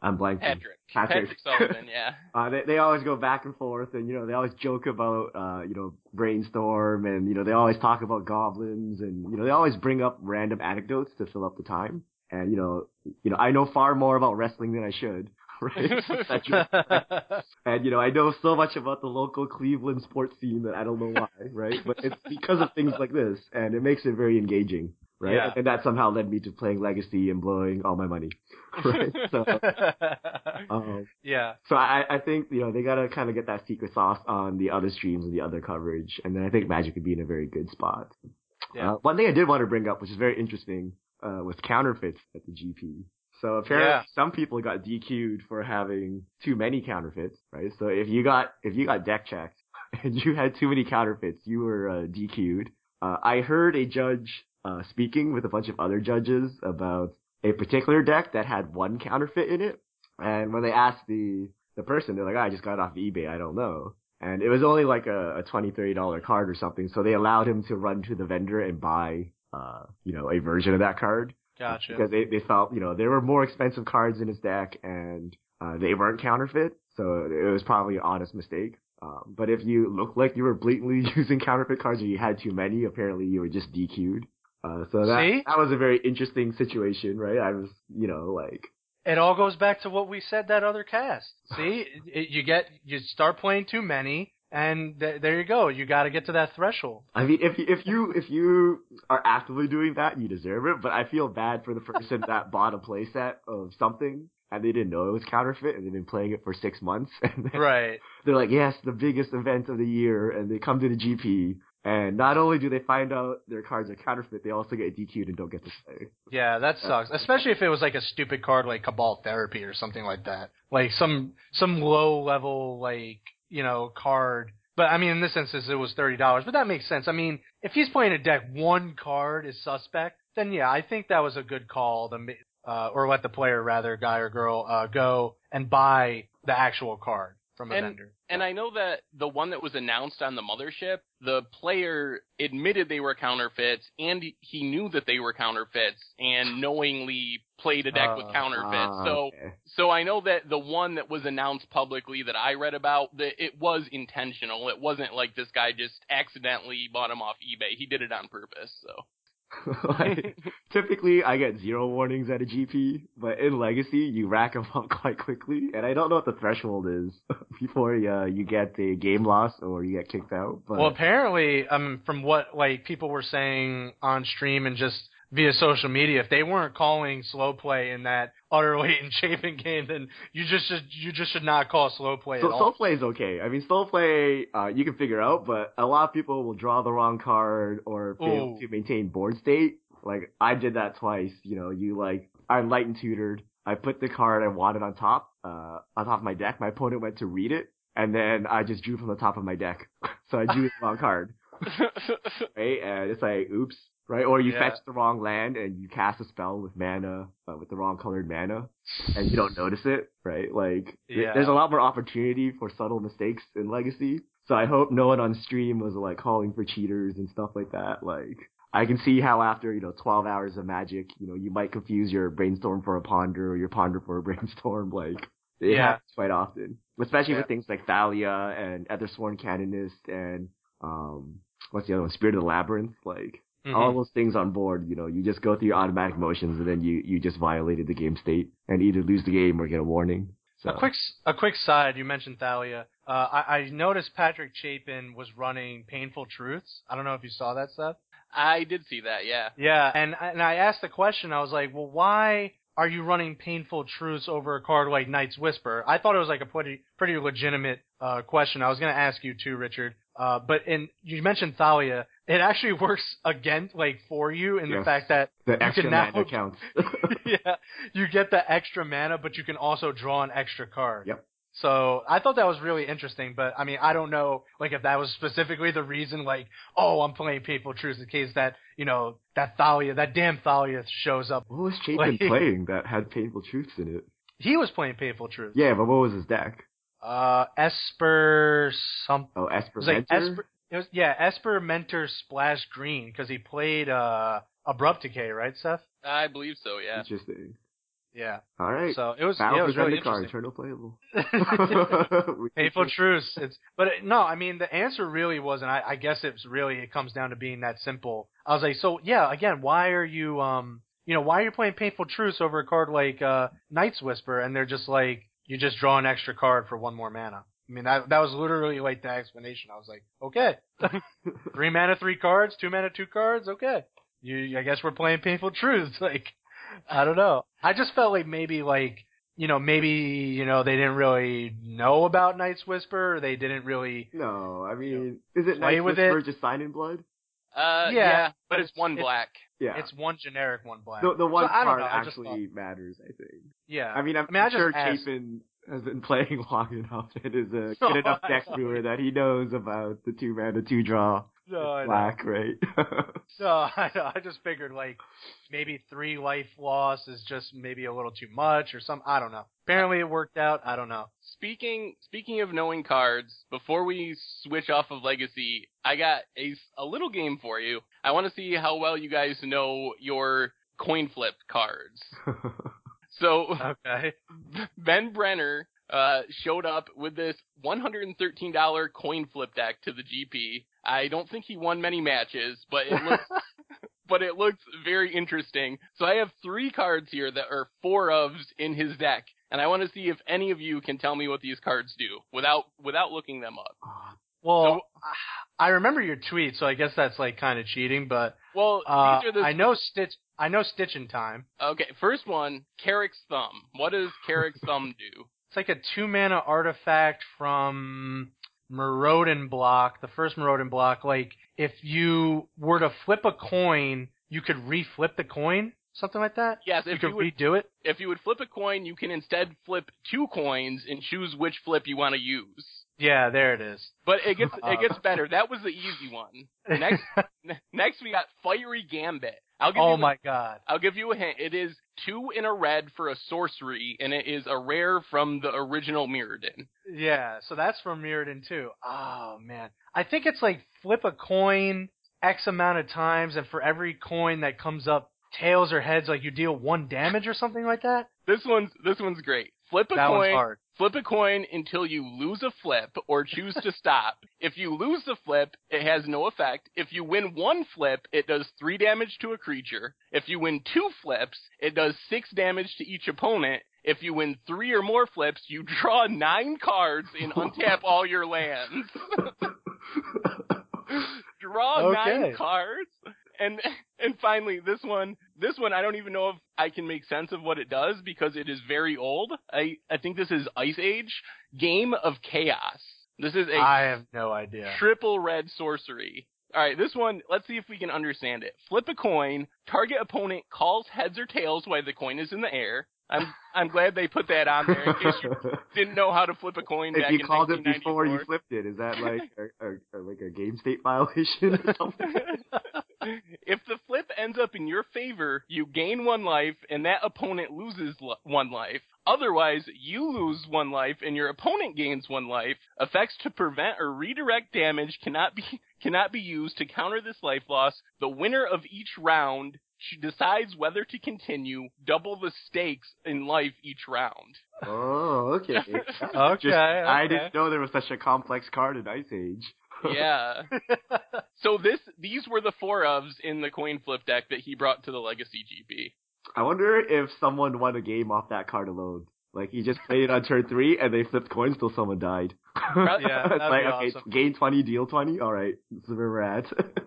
I'm blanking. Patrick. Patrick. Patrick Sullivan, yeah. [LAUGHS] Uh, they, they always go back and forth and, you know, they always joke about, uh, you know, brainstorm and, you know, they always talk about goblins and, you know, they always bring up random anecdotes to fill up the time. And, you know, you know, I know far more about wrestling than I should. [LAUGHS] right? and you know, I know so much about the local Cleveland sports scene that I don't know why, [LAUGHS] right? But it's because of things like this, and it makes it very engaging, right? Yeah. And that somehow led me to playing Legacy and blowing all my money, [LAUGHS] right? So, um, yeah. so I, I think you know they gotta kind of get that secret sauce on the other streams and the other coverage, and then I think Magic could be in a very good spot. Yeah. Uh, one thing I did want to bring up, which is very interesting, uh, was counterfeits at the GP. So apparently, Yeah. some people got DQ'd for having too many counterfeits, right? So if you got if you got deck checked [LAUGHS] and you had too many counterfeits, you were uh, DQ'd. Uh, I heard a judge uh, speaking with a bunch of other judges about a particular deck that had one counterfeit in it, and when they asked the the person, they're like, "Oh, "I just got it off eBay. I don't know." And it was only like a, a twenty, thirty dollar card or something, so they allowed him to run to the vendor and buy, uh, you know, a version of that card Gotcha. because they they felt you know there were more expensive cards in his deck and uh, they weren't counterfeit, so it was probably an honest mistake. Um, but if you looked like you were blatantly [LAUGHS] using counterfeit cards or you had too many, apparently you were just DQ'd. Uh, so that See? that was a very interesting situation, right? I was, you know, like It all goes back to what we said that other cast. See, it, you get you start playing too many, and th- there you go. You got to get to that threshold. I mean, if you, if you if you are actively doing that, you deserve it. But I feel bad for the person that bought a playset of something and they didn't know it was counterfeit, and they've been playing it for six months, [LAUGHS] and Right. they're like, "Yes, the biggest event of the year," and they come to the GP, and not only do they find out their cards are counterfeit, they also get DQ'd and don't get to play. Yeah, that sucks. Especially if it was like a stupid card like Cabal Therapy or something like that. Like some some low level like, you know, card. But I mean in this instance it was thirty dollars. But that makes sense. I mean, if he's playing a deck one card is suspect, then yeah, I think that was a good call to uh or let the player rather, guy or girl, uh go and buy the actual card from a And- vendor. And I know that the one that was announced on the mothership, the player admitted they were counterfeits, and he knew that they were counterfeits, and knowingly played a deck with Uh, counterfeits. Ah, so, okay. so I know that the one that was announced publicly that I read about, that it was intentional. It wasn't like this guy just accidentally bought him off eBay. He did it on purpose. So. [LAUGHS] like, typically, I get zero warnings at a GP, but in Legacy, you rack them up [LAUGHS] quite quickly, and I don't know what the threshold is [LAUGHS] before uh, you get a game loss or you get kicked out. But Well, apparently, um, from what like people were saying on stream and just via social media, if they weren't calling slow play in that utter latent [LAUGHS] Chapin game, then you just should you just should not call slow play So, at all. slow play is okay. I mean, slow play uh, you can figure out, but a lot of people will draw the wrong card or fail Ooh. to maintain board state. Like I did that twice. You know, you like I light and tutored. I put the card I wanted on top, uh, on top of my deck. My opponent went to read it, and then I just drew from the top of my deck. [LAUGHS] so I drew the wrong card, [LAUGHS] right? And it's like, oops, right? Or you Yeah. fetch the wrong land and you cast a spell with mana, uh, with the wrong colored mana, and you don't notice it, right? Like, Yeah. there's a lot more opportunity for subtle mistakes in Legacy. So I hope no one on stream was like calling for cheaters and stuff like that. Like, I can see how after, you know, 12 hours of magic, you know, you might confuse your brainstorm for a ponder or your ponder for a [LAUGHS] brainstorm. Like, it Yeah. happens quite often. Especially Yeah. with things like Thalia and Ethersworn Canonist and, um, what's the other one? Spirit of the Labyrinth. Like, Mhm. all those things on board, you know, you just go through your automatic motions and then you, you just violated the game state and either lose the game or get a warning. So. A quick s- a quick side. You mentioned Thalia. Uh, I, I noticed Patrick Chapin was running Painful Truths. I don't know if you saw that stuff. I did see that, yeah. Yeah, and and I asked the question. I was like, well, why are you running Painful Truths over a card like Night's Whisper? I thought it was like a pretty pretty legitimate uh, question. I was going to ask you too, Richard. Uh, but in you mentioned Thalia, it actually works against like for you in the fact that the you extra can now- mana counts. [LAUGHS] [LAUGHS] yeah, you get the extra mana, but you can also draw an extra card. Yep. So I thought that was really interesting, but I mean, I don't know, like if that was specifically the reason, like, oh, I'm playing Painful Truth in case that, you know, that Thalia, that damn Thalia shows up. what was [LAUGHS] Chapin Like- playing that had painful truths in it? He was playing Painful Truth. Yeah, but what was his deck? Uh, Esper some. Oh, Esper was like Esper. It was yeah, Esper Mentor Splash Green because he played uh Abrupt Decay, right, Seth? I believe so, yeah. Interesting. Yeah. All right. So it was Battle yeah, it was really Zendikar, interesting. Eternal playable. [LAUGHS] [LAUGHS] [LAUGHS] Painful truths. It's but it, no, I mean the answer really wasn't. I, I guess it's really it comes down to being that simple. I was like, so yeah, again, why are you um, you know, why are you playing painful truths over a card like uh Night's Whisper? And they're just like, you just draw an extra card for one more mana. I mean, that that was literally like the explanation. I was like, okay, [LAUGHS] three mana, three cards, two mana, two cards. Okay, you. I guess we're playing Painful Truths. [LAUGHS] Like, I don't know. I just felt like maybe like you know maybe you know they didn't really know about Night's Whisper. Or they didn't really. No, I mean, is it Play Night with Whisper it. just Sign in Blood? Uh, Yeah, yeah, but but it's it's- one it's- black. Yeah. It's one generic, one black. the the one So, I don't card know, I just actually matters, I think. yeah. I mean, I'm, I mean, I just sure asked. Chapin has been playing [LAUGHS] long enough and is a [LAUGHS] No, good enough deck know. brewer that he knows about the two mana, two draw no, I know. black, right? [LAUGHS] No, I know. I just figured like maybe three life loss is just maybe a little too much or some. I don't know. Apparently it worked out. I don't know. Speaking speaking of knowing cards, before we switch off of Legacy, I got a a little game for you. I want to see how well you guys know your coin flip cards. So Okay. [LAUGHS] Ben Brenner uh, showed up with this $113 coin flip deck to the GP. I don't think he won many matches, but it looks [LAUGHS] but it looks very interesting. So I have three cards here that are four ofs in his deck, and I want to see if any of you can tell me what these cards do without without looking them up. Well, I remember your tweet, so I guess that's like kind of cheating. But Well, uh, these are the I know Stitch. I know Stitch in Time. Okay, first one, Krark's Thumb. What does Krark's Thumb [LAUGHS] do? It's like a two mana artifact from Mirrodin block. The first Mirrodin block. Like if you were to flip a coin, you could reflip the coin. Something like that. Yes, You if could you would redo it. if you would flip a coin, you can instead flip two coins and choose which flip you want to use. Yeah, there it is. But it gets Uh, it gets better. That was the easy one. Next, [LAUGHS] ne- next we got Fiery Gambit. I'll give oh you my god. I'll give you a hint. It is two in a red for a sorcery, and it is a rare from the original Mirrodin. Yeah, so that's from Mirrodin too. Oh man, I think it's like flip a coin X amount of times, and for every coin that comes up, tails or heads, like you deal one damage or something like that. This one's this one's great. Flip a that one's coin. Flip a coin until you lose a flip or choose to [LAUGHS] stop. If you lose the flip, it has no effect. If you win one flip, it does three damage to a creature. If you win two flips, it does six damage to each opponent. If you win three or more flips, you draw nine cards and untap all your lands. [LAUGHS] [LAUGHS] draw Okay. nine cards. And [LAUGHS] and finally, this one, this one, I don't even know if I can make sense of what it does because it is very old. I I think this is Ice Age Game of Chaos. This is a I have no idea. triple red sorcery. All right, this one, let's see if we can understand it. Flip a coin, target opponent calls heads or tails while the coin is in the air. I'm I'm glad they put that on there in case you [LAUGHS] didn't know how to flip a coin if back you called it before you flipped it, is that [LAUGHS] like a, a, a like a game state violation or something? [LAUGHS] if the flip ends up in your favor, you gain one life and that opponent loses l- one life. Otherwise, you lose one life and your opponent gains one life. Effects to prevent or redirect damage cannot be cannot be used to counter this life loss. The winner of each round ch- decides whether to continue. Double the stakes in life each round. oh, okay. [LAUGHS] Okay, Just- I didn't know there was such a complex card in Ice Age. [LAUGHS] Yeah. [LAUGHS] so this these were the four ofs in the coin flip deck that he brought to the Legacy GP. I wonder if someone won a game off that card alone. Like he just played it on turn three and they flipped coins till someone died. [LAUGHS] Yeah, it's that'd like be okay, awesome. gain twenty, deal twenty. All right, this is where we're at.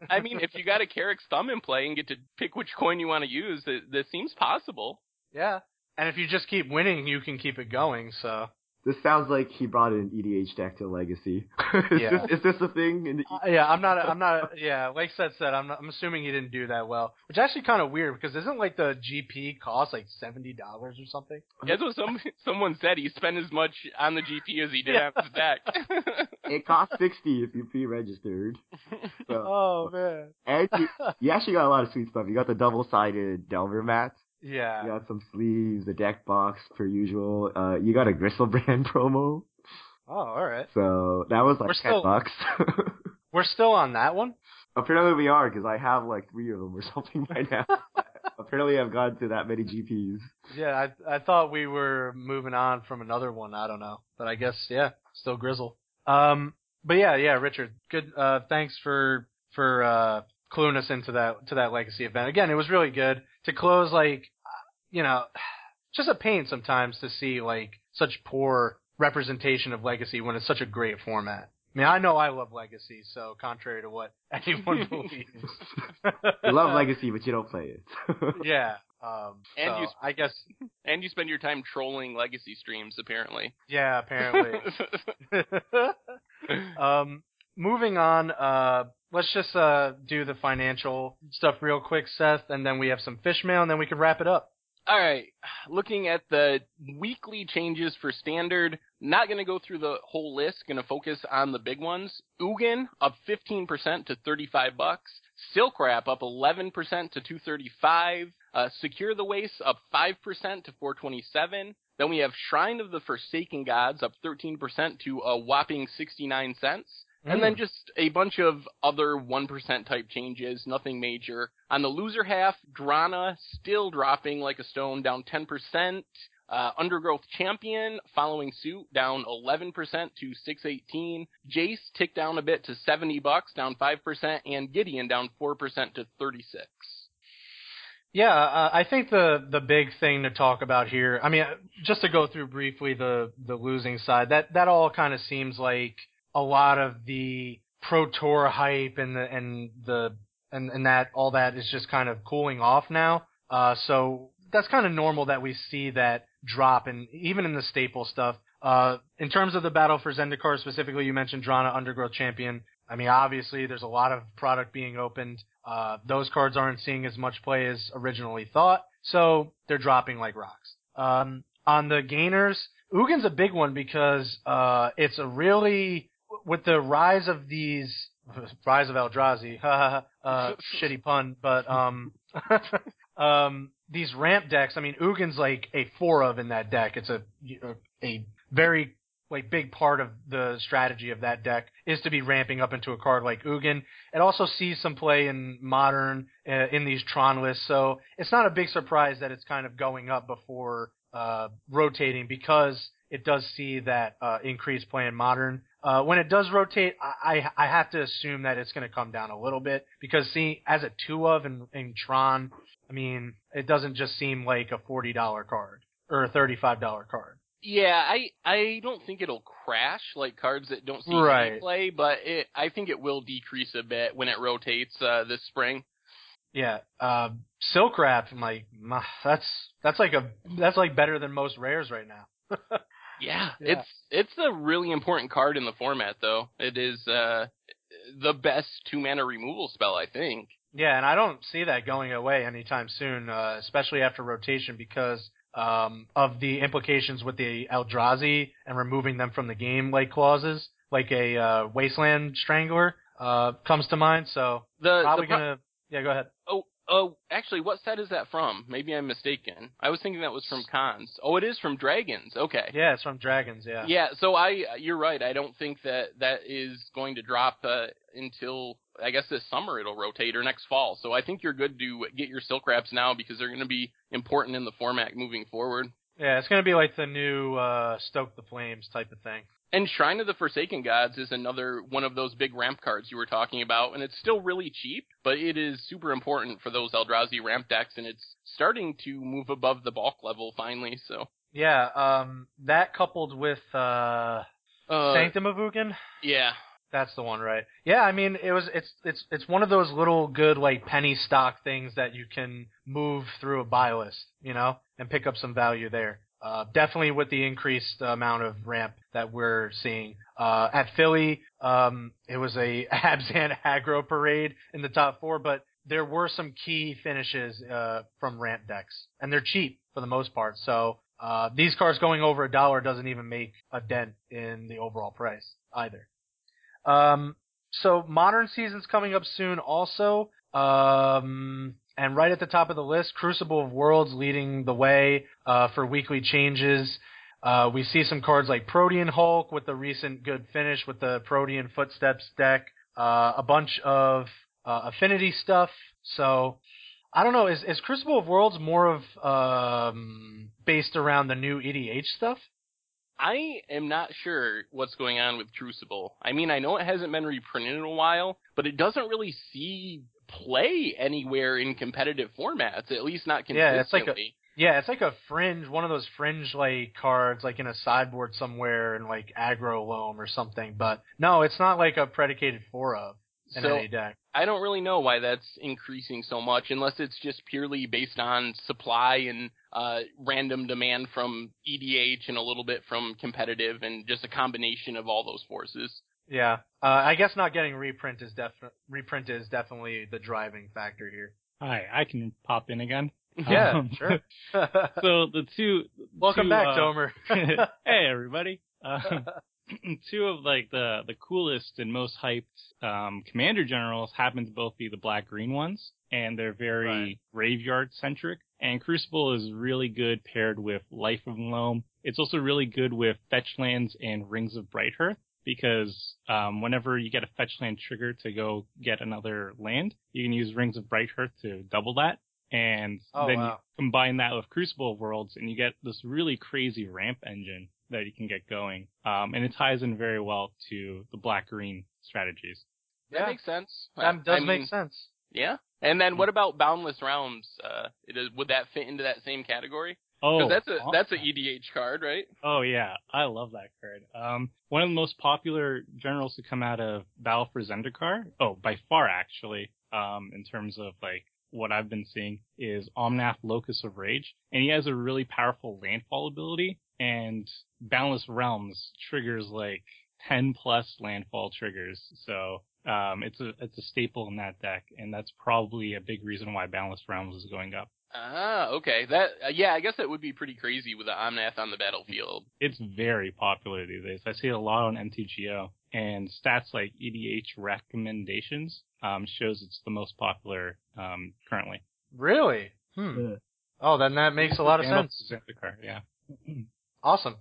I mean, [LAUGHS] if you got a Krark's thumb in play and get to pick which coin you want to use, this seems possible. yeah, and if you just keep winning, you can keep it going. So this sounds like he brought an EDH deck to Legacy. [LAUGHS] is, Yeah. this, is this a thing? In the, Uh, yeah, I'm not. I'm not. [LAUGHS] Yeah, like Seth said, I'm. Not, I'm assuming he didn't do that well, which is actually kind of weird because isn't like the GP cost like seventy dollars or something? [LAUGHS] That's what some someone said. He spent as much on the GP as he did Yeah. on the deck. it costs sixty if you pre-registered. So, Oh man. and you, you actually got a lot of sweet stuff. You got the double-sided Delver mat. Yeah. You got some sleeves, a deck box per usual. Uh, you got a Griselbrand [LAUGHS] promo. Oh, all right. So that was like We're ten still- bucks. [LAUGHS] We're still on that one. Apparently we are because I have like three of them or [LAUGHS] something by now. Apparently I've gone to that many GPs. Yeah, I I thought we were moving on from another one. I don't know, but I guess yeah, still Grizzle. Um, but yeah, yeah, Richard, good. Uh, thanks for for uh cluing us into that to that legacy event. Again, it was really good to close. Like, you know, it's [SIGHS] just a pain sometimes to see like such poor representation of Legacy when it's such a great format. I mean, I know I love Legacy, so contrary to what [LAUGHS] anyone [LAUGHS] believes. you love [LAUGHS] Legacy, but you don't play it. yeah. Um, and so you I guess, and you spend your time trolling Legacy streams, apparently. yeah, apparently. um, moving on, uh, let's just uh, do the financial stuff real quick, Seth, and then we have some fish mail, and then we can wrap it up. All right, looking at the weekly changes for standard, not going to go through the whole list. Going to focus on the big ones. Ugin up 15% to 35 bucks. Silk Wrap up 11% to 235. Uh, Secure the Waste up 5% to 427. Then we have Shrine of the Forsaken Gods up 13% to a whopping 69 cents. And then just a bunch of other 1% type changes, nothing major. On the loser half, Drana still dropping like a stone, down 10%. Uh, Undergrowth Champion following suit, down 11% to 618. Jace ticked down a bit to 70 bucks, down 5%, and Gideon down 4% to 36. Yeah, uh, I think the the big thing to talk about here. I mean, just to go through briefly the the losing side. That that all kind of seems like a lot of the pro tour hype and the and the and and that all that is just kind of cooling off now. Uh, so that's kind of normal that we see that drop, and even in the staple stuff. Uh, in terms of the battle for Zendikar specifically, you mentioned Drana Undergrowth Champion. I mean, obviously, there's a lot of product being opened. Uh, those cards aren't seeing as much play as originally thought, so they're dropping like rocks. Um, on the gainers, Ugin's a big one because uh, it's a really with the rise of these rise of Eldrazi, [LAUGHS] uh, [LAUGHS] shitty pun, but um, [LAUGHS] um, these ramp decks. I mean, Ugin's like a four of in that deck. It's a a very like big part of the strategy of that deck is to be ramping up into a card like Ugin. It also sees some play in modern uh, in these Tron lists, so it's not a big surprise that it's kind of going up before uh, rotating because it does see that uh, increased play in modern. Uh, when it does rotate, I, I have to assume that it's going to come down a little bit because see, as a two of in, in Tron, I mean, it doesn't just seem like a forty dollar card or a thirty five dollar card. Yeah, I I don't think it'll crash like cards that don't see Right. play, but it I think it will decrease a bit when it rotates uh, this spring. Yeah, uh, Silk Wrap, I'm like, my, that's that's like a that's like better than most rares right now. [LAUGHS] Yeah, Yeah. it's it's a really important card in the format though. It is uh the best two mana removal spell, I think. Yeah, and I don't see that going away anytime soon, uh, especially after rotation because um, of the implications with the Eldrazi and removing them from the game, like clauses, like a uh, Wasteland Strangler uh, comes to mind. So The, probably the pro- gonna. Yeah, go ahead. Oh, oh, actually, what set is that from? Maybe I'm mistaken. I was thinking that was from Khans. Oh, it is from Dragons. Okay. Yeah, it's from Dragons. Yeah. Yeah, so I, you're right. I don't think that that is going to drop uh, until I guess this summer it'll rotate or next fall. So I think you're good to get your silk wraps now because they're going to be important in the format moving forward. Yeah, it's gonna be like the new uh, Stoke the Flames type of thing. And Shrine of the Forsaken Gods is another one of those big ramp cards you were talking about, and it's still really cheap, but it is super important for those Eldrazi ramp decks, and it's starting to move above the bulk level finally. So, Yeah, um, that coupled with uh, uh, Sanctum of Ugin, yeah, That's the one, right? Yeah, I mean, it was it's it's it's one of those little good like penny stock things that you can move through a buy list, you know, and pick up some value there. Uh, definitely with the increased amount of ramp that we're seeing. Uh, at Philly, um, it was a [LAUGHS] Abzan aggro parade in the top four, but there were some key finishes uh, from ramp decks, and they're cheap for the most part. So uh, these cards going over a dollar doesn't even make a dent in the overall price either. Um, so modern season's coming up soon also. Um, and right at the top of the list, Crucible of Worlds leading the way uh, for weekly changes. Uh, we see some cards like Protean Hulk with the recent good finish with the Protean Footsteps deck. Uh, a bunch of uh, affinity stuff. So I don't know. Is is Crucible of Worlds more of um, based around the new EDH stuff? I am not sure what's going on with Crucible. I mean, I know it hasn't been reprinted in a while, but it doesn't really see play anywhere in competitive formats, at least not consistently. Yeah, it's like a Yeah, it's like a fringe, one of those fringe like cards, like in a sideboard somewhere in like aggro loam or something. But no, it's not like a predicated four of in So- any deck. I don't really know why that's increasing so much, unless it's just purely based on supply and uh, random demand from EDH and a little bit from competitive, and just a combination of all those forces. Yeah, uh, I guess not getting reprint is definitely reprint is definitely the driving factor here. Hi, I can pop in again. [LAUGHS] Yeah, Um, sure. [LAUGHS] So the two. Welcome two, back, uh, Tomer. [LAUGHS] hey everybody. Um, [CLEARS THROAT] two of like the the coolest and most hyped um, commander generals happen to both be the black green ones, and they're very Right. graveyard centric. And Crucible is really good paired with Life of Loam. It's also really good with fetch lands and Rings of Brighthearth because um, whenever you get a fetch land trigger to go get another land, you can use Rings of Brighthearth to double that. And Oh, then you wow. combine that with Crucible of Worlds, and you get this really crazy ramp engine that you can get going. Um, and it ties in very well to the black green strategies. That Yeah. makes sense. that does I make sense. Yeah. And then what about Boundless Realms? Uh, it is, would that fit into that same category? Oh, that's a awesome. that's an EDH card, right? Oh yeah, I love that card. Um, one of the most popular generals to come out of Battle for Zendikar, oh, by far actually, um, in terms of like what I've been seeing is Omnath Locus of Rage, and he has a really powerful landfall ability, and Boundless Realms triggers like 10 plus landfall triggers, so um, it's a it's a staple in that deck, and that's probably a big reason why Boundless Realms is going up. Ah, okay. That uh, yeah, I guess that would be pretty crazy with the Omnath on the battlefield. it's very popular these days. I see it a lot on MTGO, and stats like EDH recommendations um, shows it's the most popular um, currently. Really? Hmm. Yeah. Oh, then that makes a lot of And sense. Zendikar, yeah. [CLEARS THROAT] Awesome.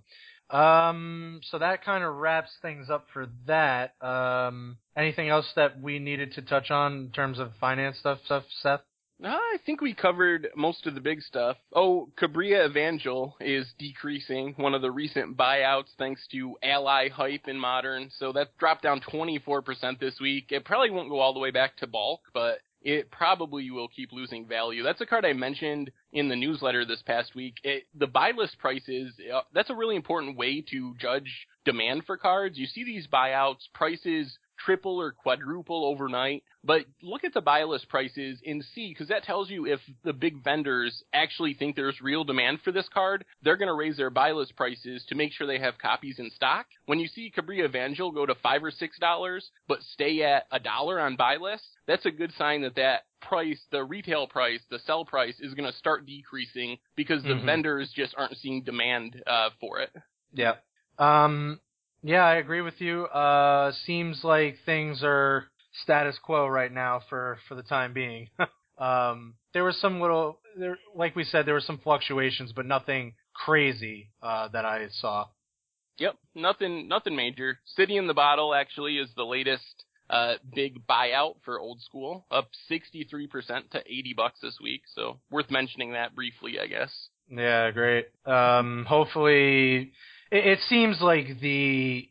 Um, so that kind of wraps things up for that. Um, anything else that we needed to touch on in terms of finance stuff, stuff, Seth? Uh, I think we covered most of the big stuff. Oh, Kabira Evangel is decreasing. One of the recent buyouts thanks to ally hype in modern. So that's dropped down 24% this week. It probably won't go all the way back to bulk, but it probably will keep losing value. That's a card I mentioned in the newsletter this past week. It, the buy list prices, uh, that's a really important way to judge demand for cards. You see these buyouts, prices triple or quadruple overnight. But look at the buy list prices and see, because that tells you if the big vendors actually think there's real demand for this card, they're going to raise their buy list prices to make sure they have copies in stock. When you see Kabira Evangel go to five or six dollars, but stay at a dollar on buy list, that's a good sign that that price, the retail price, the sell price, is going to start decreasing because the Mhm. vendors just aren't seeing demand uh, for it. Yeah. Um, yeah, I agree with you. Uh, seems like things are status quo right now for, for the time being. [LAUGHS] um, there was some little, there, like we said, there were some fluctuations, but nothing crazy, uh, that I saw. Yep, nothing, nothing major. City in the Bottle actually is the latest uh, big buyout for old school, up 63% to 80 bucks this week. So worth mentioning that briefly, I guess. Yeah, great. Um, hopefully, it, it seems like the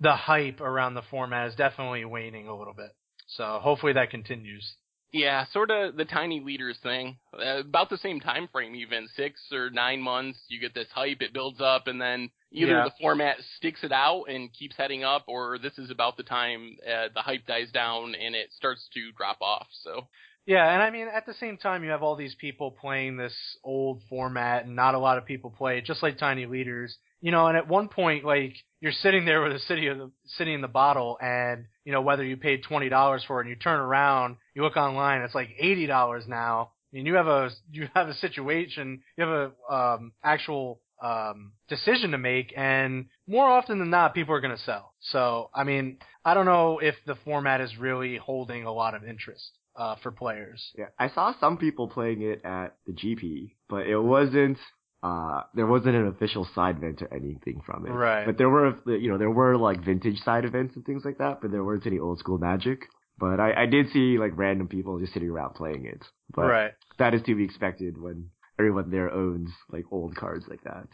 the hype around the format is definitely waning a little bit. So hopefully that continues. Yeah, sort of the tiny leaders thing. Uh, about the same time frame, even six or nine months. You get this hype, it builds up, and then either Yeah. the format sticks it out and keeps heading up, or this is about the time uh, the hype dies down and it starts to drop off. So Yeah, and I mean at the same time you have all these people playing this old format and not a lot of people play it, just like Tiny Leaders. You know, and at one point like you're sitting there with a city of the city in the bottle and you know whether you paid twenty dollars for it and you turn around, you look online, it's like eighty dollars now. I mean, you have a you have a situation, you have a um actual um decision to make and more often than not people are going to sell. So, I mean, I don't know if the format is really holding a lot of interest uh for players. Yeah, I saw some people playing it at the GP, but it wasn't. Uh, there wasn't an official side event or anything from it. Right. But there were, you know, there were like vintage side events and things like that, but there weren't any old school Magic. But I, I did see like random people just sitting around playing it. But right. that is to be expected when everyone there owns like old cards like that.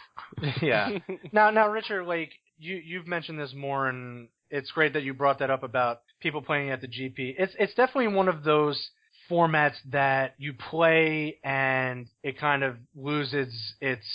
[LAUGHS] yeah. [LAUGHS] Now, now, Richard, like you, you've mentioned this more, and it's great that you brought that up about people playing at the GP. It's, it's definitely one of those formats that you play and it kind of loses its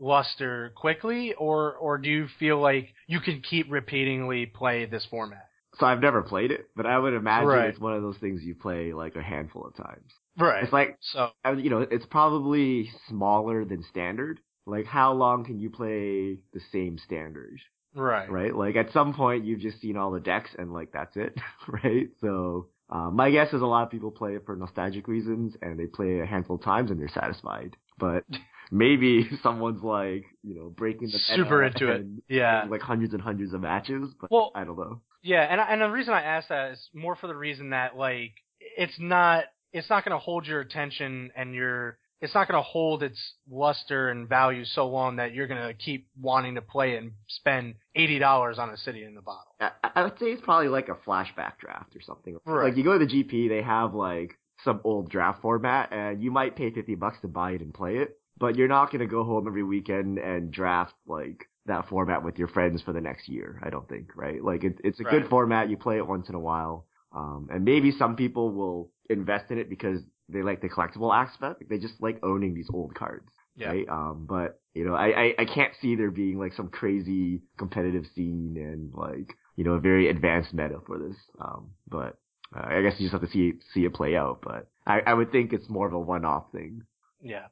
luster quickly, or or do you feel like you can keep repeatedly play this format? So I've never played it, but I would imagine Right. it's one of those things you play like a handful of times. Right. It's like so you know, it's probably smaller than standard. Like, how long can you play the same standard? right. Right? Like, at some point, you've just seen all the decks, and like that's it, [LAUGHS] right? So, uh, my guess is a lot of people play it for nostalgic reasons, and they play a handful of times and they're satisfied. But [LAUGHS] maybe someone's like, you know, breaking the Super into it. Yeah. like hundreds and hundreds of matches. But Well- I don't know. Yeah, and and the reason I ask that is more for the reason that like it's not it's not going to hold your attention and your it's not going to hold its luster and value so long that you're going to keep wanting to play it and spend eighty dollars on a city in the bottle. I, I would say it's probably like a flashback draft or something. Right. Like you go to the GP, they have like some old draft format, and you might pay fifty bucks to buy it and play it, but you're not gonna go home every weekend and draft like that format with your friends for the next year. I don't think, right? Like it, it's a Right. good format. You play it once in a while, um, and maybe some people will invest in it because they like the collectible aspect. They just like owning these old cards Yeah. right? Um, but you know, I, I I can't see there being like some crazy competitive scene and like you know a very advanced meta for this. Um, but uh, I guess you just have to see see it play out. But I I would think it's more of a one off thing. Yeah.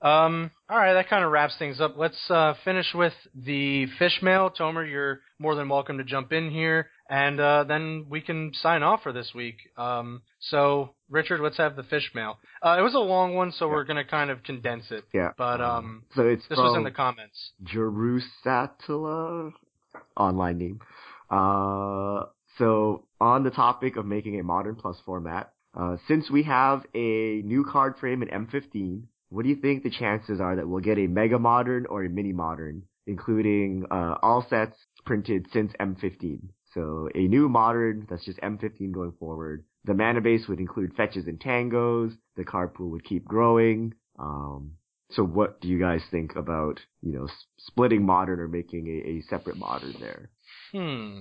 Um, all right, that kind of wraps things up. Let's uh, finish with the fish mail. Tomer, you're more than welcome to jump in here, and uh, then we can sign off for this week. Um, so, Richard, let's have the fish mail. Uh, it was a long one, so we're going to kind of condense it. Yeah. But um, So it's this was in the comments. Jerusatula online name. Uh, so on the topic of making a modern plus format, uh, since we have a new card frame in M15, what do you think the chances are that we'll get a mega modern or a mini modern, including uh, all sets printed since M15? So a new modern that's just M15 going forward. The mana base would include fetches and tangos. The card pool would keep growing. Um, so what do you guys think about, you know, s- splitting modern or making a, a separate modern there? Hmm.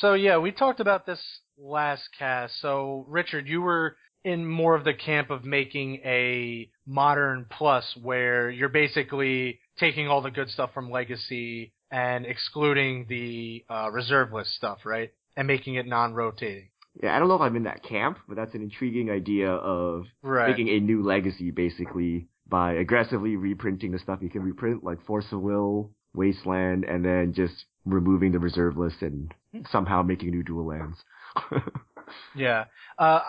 So yeah, we talked about this last cast. So Richard, you were in more of the camp of making a modern plus where you're basically taking all the good stuff from legacy and excluding the uh, reserve list stuff, right? And making it non-rotating. Yeah, I don't know if I'm in that camp, but that's an intriguing idea of Right. making a new legacy basically by aggressively reprinting the stuff you can reprint, like Force of Will, Wasteland, and then just removing the reserve list and somehow making new dual lands. [LAUGHS] Yeah. Uh,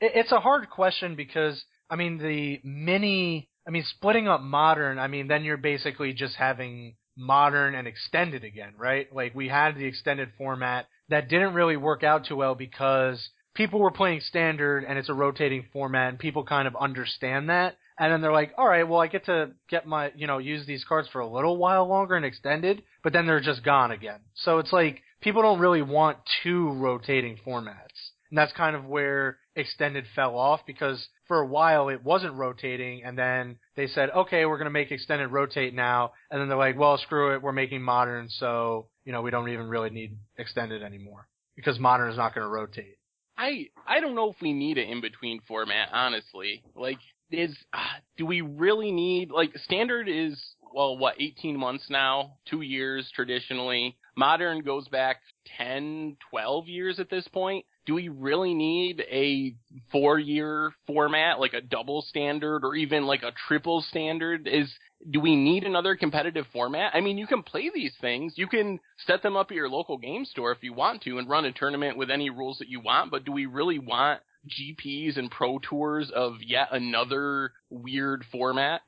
it, it's a hard question because, I mean, the mini, I mean, splitting up modern, I mean, then you're basically just having modern and extended again, right? Like, we had the extended format that didn't really work out too well because people were playing standard and it's a rotating format and people kind of understand that. And then they're like, all right, well, I get to get my, you know, use these cards for a little while longer and extended, but then they're just gone again. So it's like, people don't really want two rotating formats. And that's kind of where extended fell off because for a while it wasn't rotating and then they said, okay, we're going to make extended rotate now. And then they're like, well, screw it. We're making modern. So, you know, we don't even really need extended anymore because modern is not going to rotate. I I don't know if we need an in between format, honestly. Like, is ah, [SIGHS] do we really need like standard is well what 18 months now, two years traditionally. Modern goes back 10, 12 years at this point. Do we really need a four year format like a double standard or even like a triple standard? Is do we need another competitive format? I mean, you can play these things. You can set them up at your local game store if you want to and run a tournament with any rules that you want, but do we really want GPs and pro tours of yet another weird format?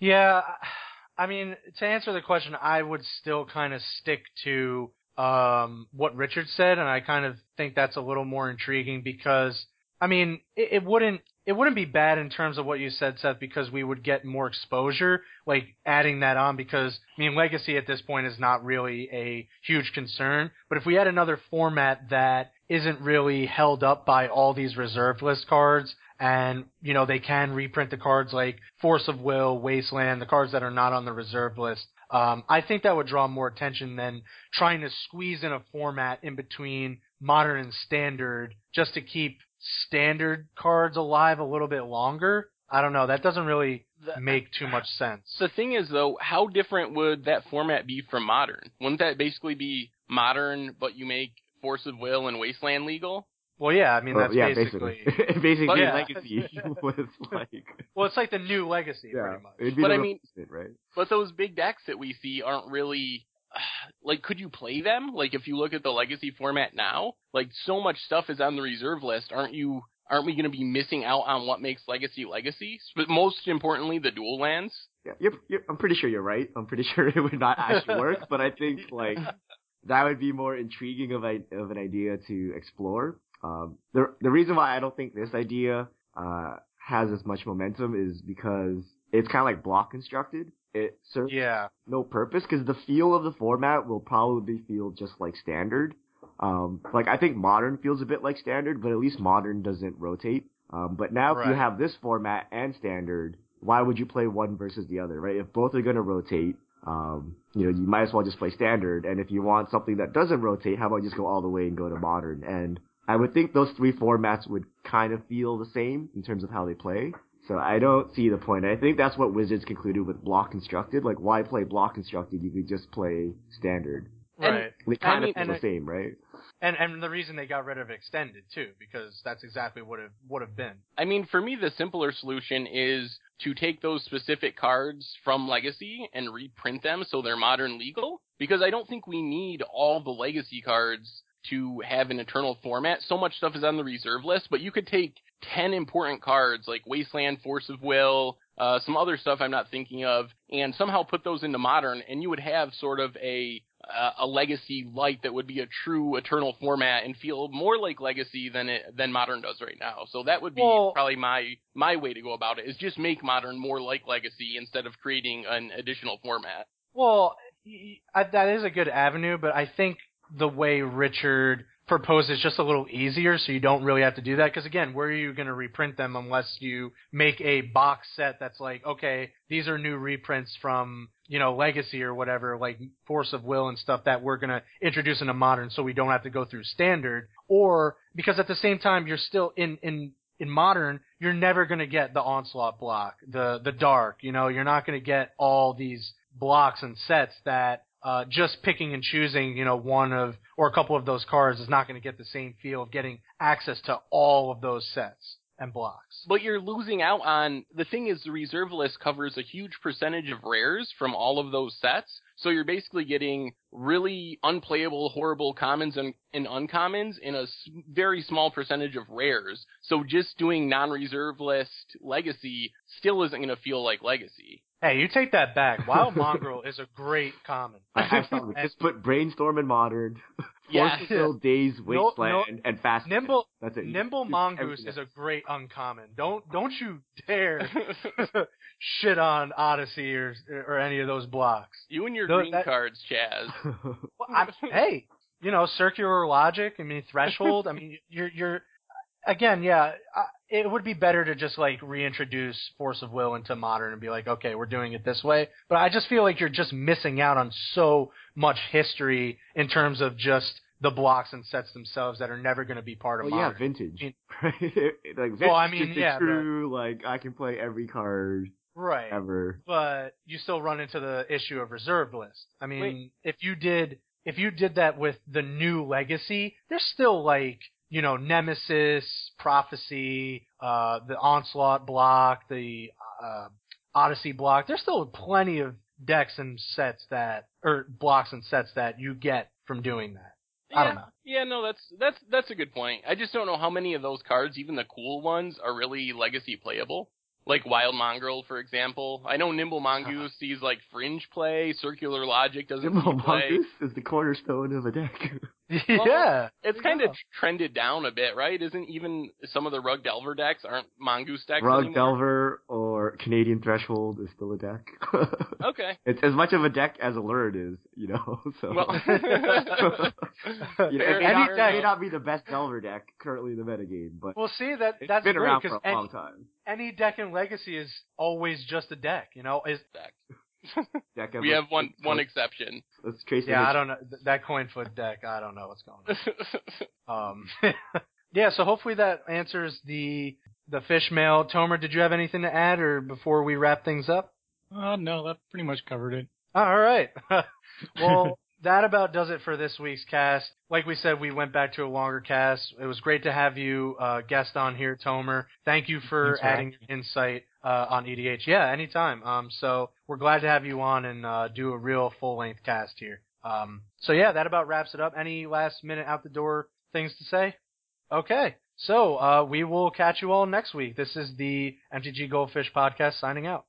Yeah, I mean, to answer the question, I would still kind of stick to um, what Richard said, and I kind of think that's a little more intriguing because, I mean, it, it wouldn't it wouldn't be bad in terms of what you said, Seth, because we would get more exposure, like adding that on. Because I mean, legacy at this point is not really a huge concern, but if we had another format that isn't really held up by all these reserve list cards and you know they can reprint the cards like Force of Will, Wasteland, the cards that are not on the reserve list. Um, I think that would draw more attention than trying to squeeze in a format in between modern and standard just to keep standard cards alive a little bit longer. I don't know. That doesn't really make too much sense. The thing is, though, how different would that format be from modern? Wouldn't that basically be modern, but you make Force of Will and Wasteland legal? Well, yeah, I mean Well, that's yeah, basically. basically, [LAUGHS] basically But yeah. legacy [LAUGHS] with like well, it's like the new legacy, yeah, pretty much. it'd be But I mean- right? But those big decks that we see aren't really [SIGHS] like could you play them? Like if you look at the legacy format now, like so much stuff is on the reserve list. Aren't you aren't we going to be missing out on what makes legacy legacy? But most importantly, the dual lands. Yeah, you're, you're, I'm pretty sure you're right. I'm pretty [LAUGHS] sure it would not actually work, but I think like that would be more intriguing of, a, of an idea to explore. Um, the the reason why I don't think this idea uh, has as much momentum is because it's kind of like block constructed. It serves Yeah. no purpose because the feel of the format will probably feel just like standard. Um, like I think modern feels a bit like standard, but at least modern doesn't rotate. Um, but now if you have this format and standard, why would you play one versus the other, right? If both are going to rotate, um, you know, you might as well just play standard. And if you want something that doesn't rotate, how about just go all the way and go to modern? And I would think those three formats would kind of feel the same in terms of how they play. So I don't see the point. I think that's what Wizards concluded with block constructed. Like, why play block constructed? You could just play standard. And- Right. They kind mean- of feel the it- same, right? And and the reason they got rid of extended too, because that's exactly what it would have been. I mean, for me, the simpler solution is to take those specific cards from Legacy and reprint them so they're modern legal. Because I don't think we need all the Legacy cards to have an eternal format. So much stuff is on the reserve list, but you could take 10 important cards like Wasteland, Force of Will, uh, some other stuff I'm not thinking of, and somehow put those into modern, and you would have sort of a uh, a legacy light that would be a true eternal format and feel more like legacy than it than modern does right now. So that would be Well- probably my my way to go about it is just make modern more like legacy instead of creating an additional format. Well, I, that is a good avenue, but I think the way Richard proposes just a little easier, so you don't really have to do that. Because again, where are you going to reprint them unless you make a box set that's like, okay, these are new reprints from you know Legacy or whatever, like Force of Will and stuff that we're going to introduce into Modern, so we don't have to go through Standard. Or because at the same time, you're still in in in modern, you're never going to get the onslaught block, the the dark. You know, you're not going to get all these blocks and sets that uh, just picking and choosing, you know, one of or a couple of those cards is not going to get the same feel of getting access to all of those sets and blocks. But you're losing out on the thing is the reserve list covers a huge percentage of rares from all of those sets. So you're basically getting really unplayable, horrible commons and, and uncommons in a very small percentage of rares. So just doing non-reserve list legacy still isn't going to feel like legacy. Hey, you take that back. [LAUGHS] Wild Mongrel is a great common. I have something. Just put brainstorm in modern, Yeah. Force of Will, Daze, [LAUGHS] No- Wasteland, and Fast. Nimble That's it. Nimble Mongoose is a great uncommon. Don't don't you dare [LAUGHS] shit on Odyssey or or any of those blocks. you and your No, green that- cards, Chaz. Well, I'm, hey, you know, circular logic. I mean, threshold. I mean, you're you're again, yeah. Uh, it would be better to just like reintroduce Force of Will into modern and be like, okay, we're doing it this way. But I just feel like you're just missing out on so much history in terms of just the blocks and sets themselves that are never going to be part of well, yeah, modern. vintage. I mean- [LAUGHS] like vintage Well, I mean, yeah, but- true. Like I can play every card Right. ever. but you still run into the issue of reserve list. I mean, Wait. if you did if you did that with the new legacy, there's still like you know Nemesis, Prophecy, uh, the Onslaught block, the uh, Odyssey block. There's still plenty of decks and sets that or blocks and sets that you get from doing that. I don't Yeah, know. yeah, no, that's that's that's a good point. I just don't know how many of those cards, even the cool ones, are really legacy playable. Like Wild Mongrel, for example. I know Nimble Mongoose [LAUGHS] sees like fringe play. Circular Logic doesn't Nimble see play. Mongoose is the cornerstone of a deck. [LAUGHS] [LAUGHS] yeah. It's kind you of go. trended down a bit, right? Isn't even some of the Rug Delver decks aren't Mongoose decks Rug anymore? Delver or Canadian Threshold is still a deck. [LAUGHS] Okay. It's as much of a deck as Aluren is, you know. [LAUGHS] So Well, you know, Fair it, may not, enough. it may not be the best Delver deck currently in the metagame, but Well, see that it's that's been great around for a long time. any deck in Legacy is always just a deck. You know, is deck. [LAUGHS] Deck we have one one exception. let's trace yeah. I don't know that coin foot deck. I don't know what's going on. [LAUGHS] Um, [LAUGHS] yeah, so hopefully that answers the the fish mail. Tomer, did you have anything to add, or before we wrap things up? Uh, no, that pretty much covered it. All right. well, that about does it for this week's cast. Like we said, we went back to a longer cast. It was great to have you uh, guest on here, Tomer. Thank you for Thanks adding your insight uh, on EDH. Yeah, anytime. Um, so we're glad to have you on and uh, do a real full length cast here. Um, so yeah, that about wraps it up. Any last minute out the door things to say? Okay. So uh, we will catch you all next week. This is the MTG Goldfish podcast signing out.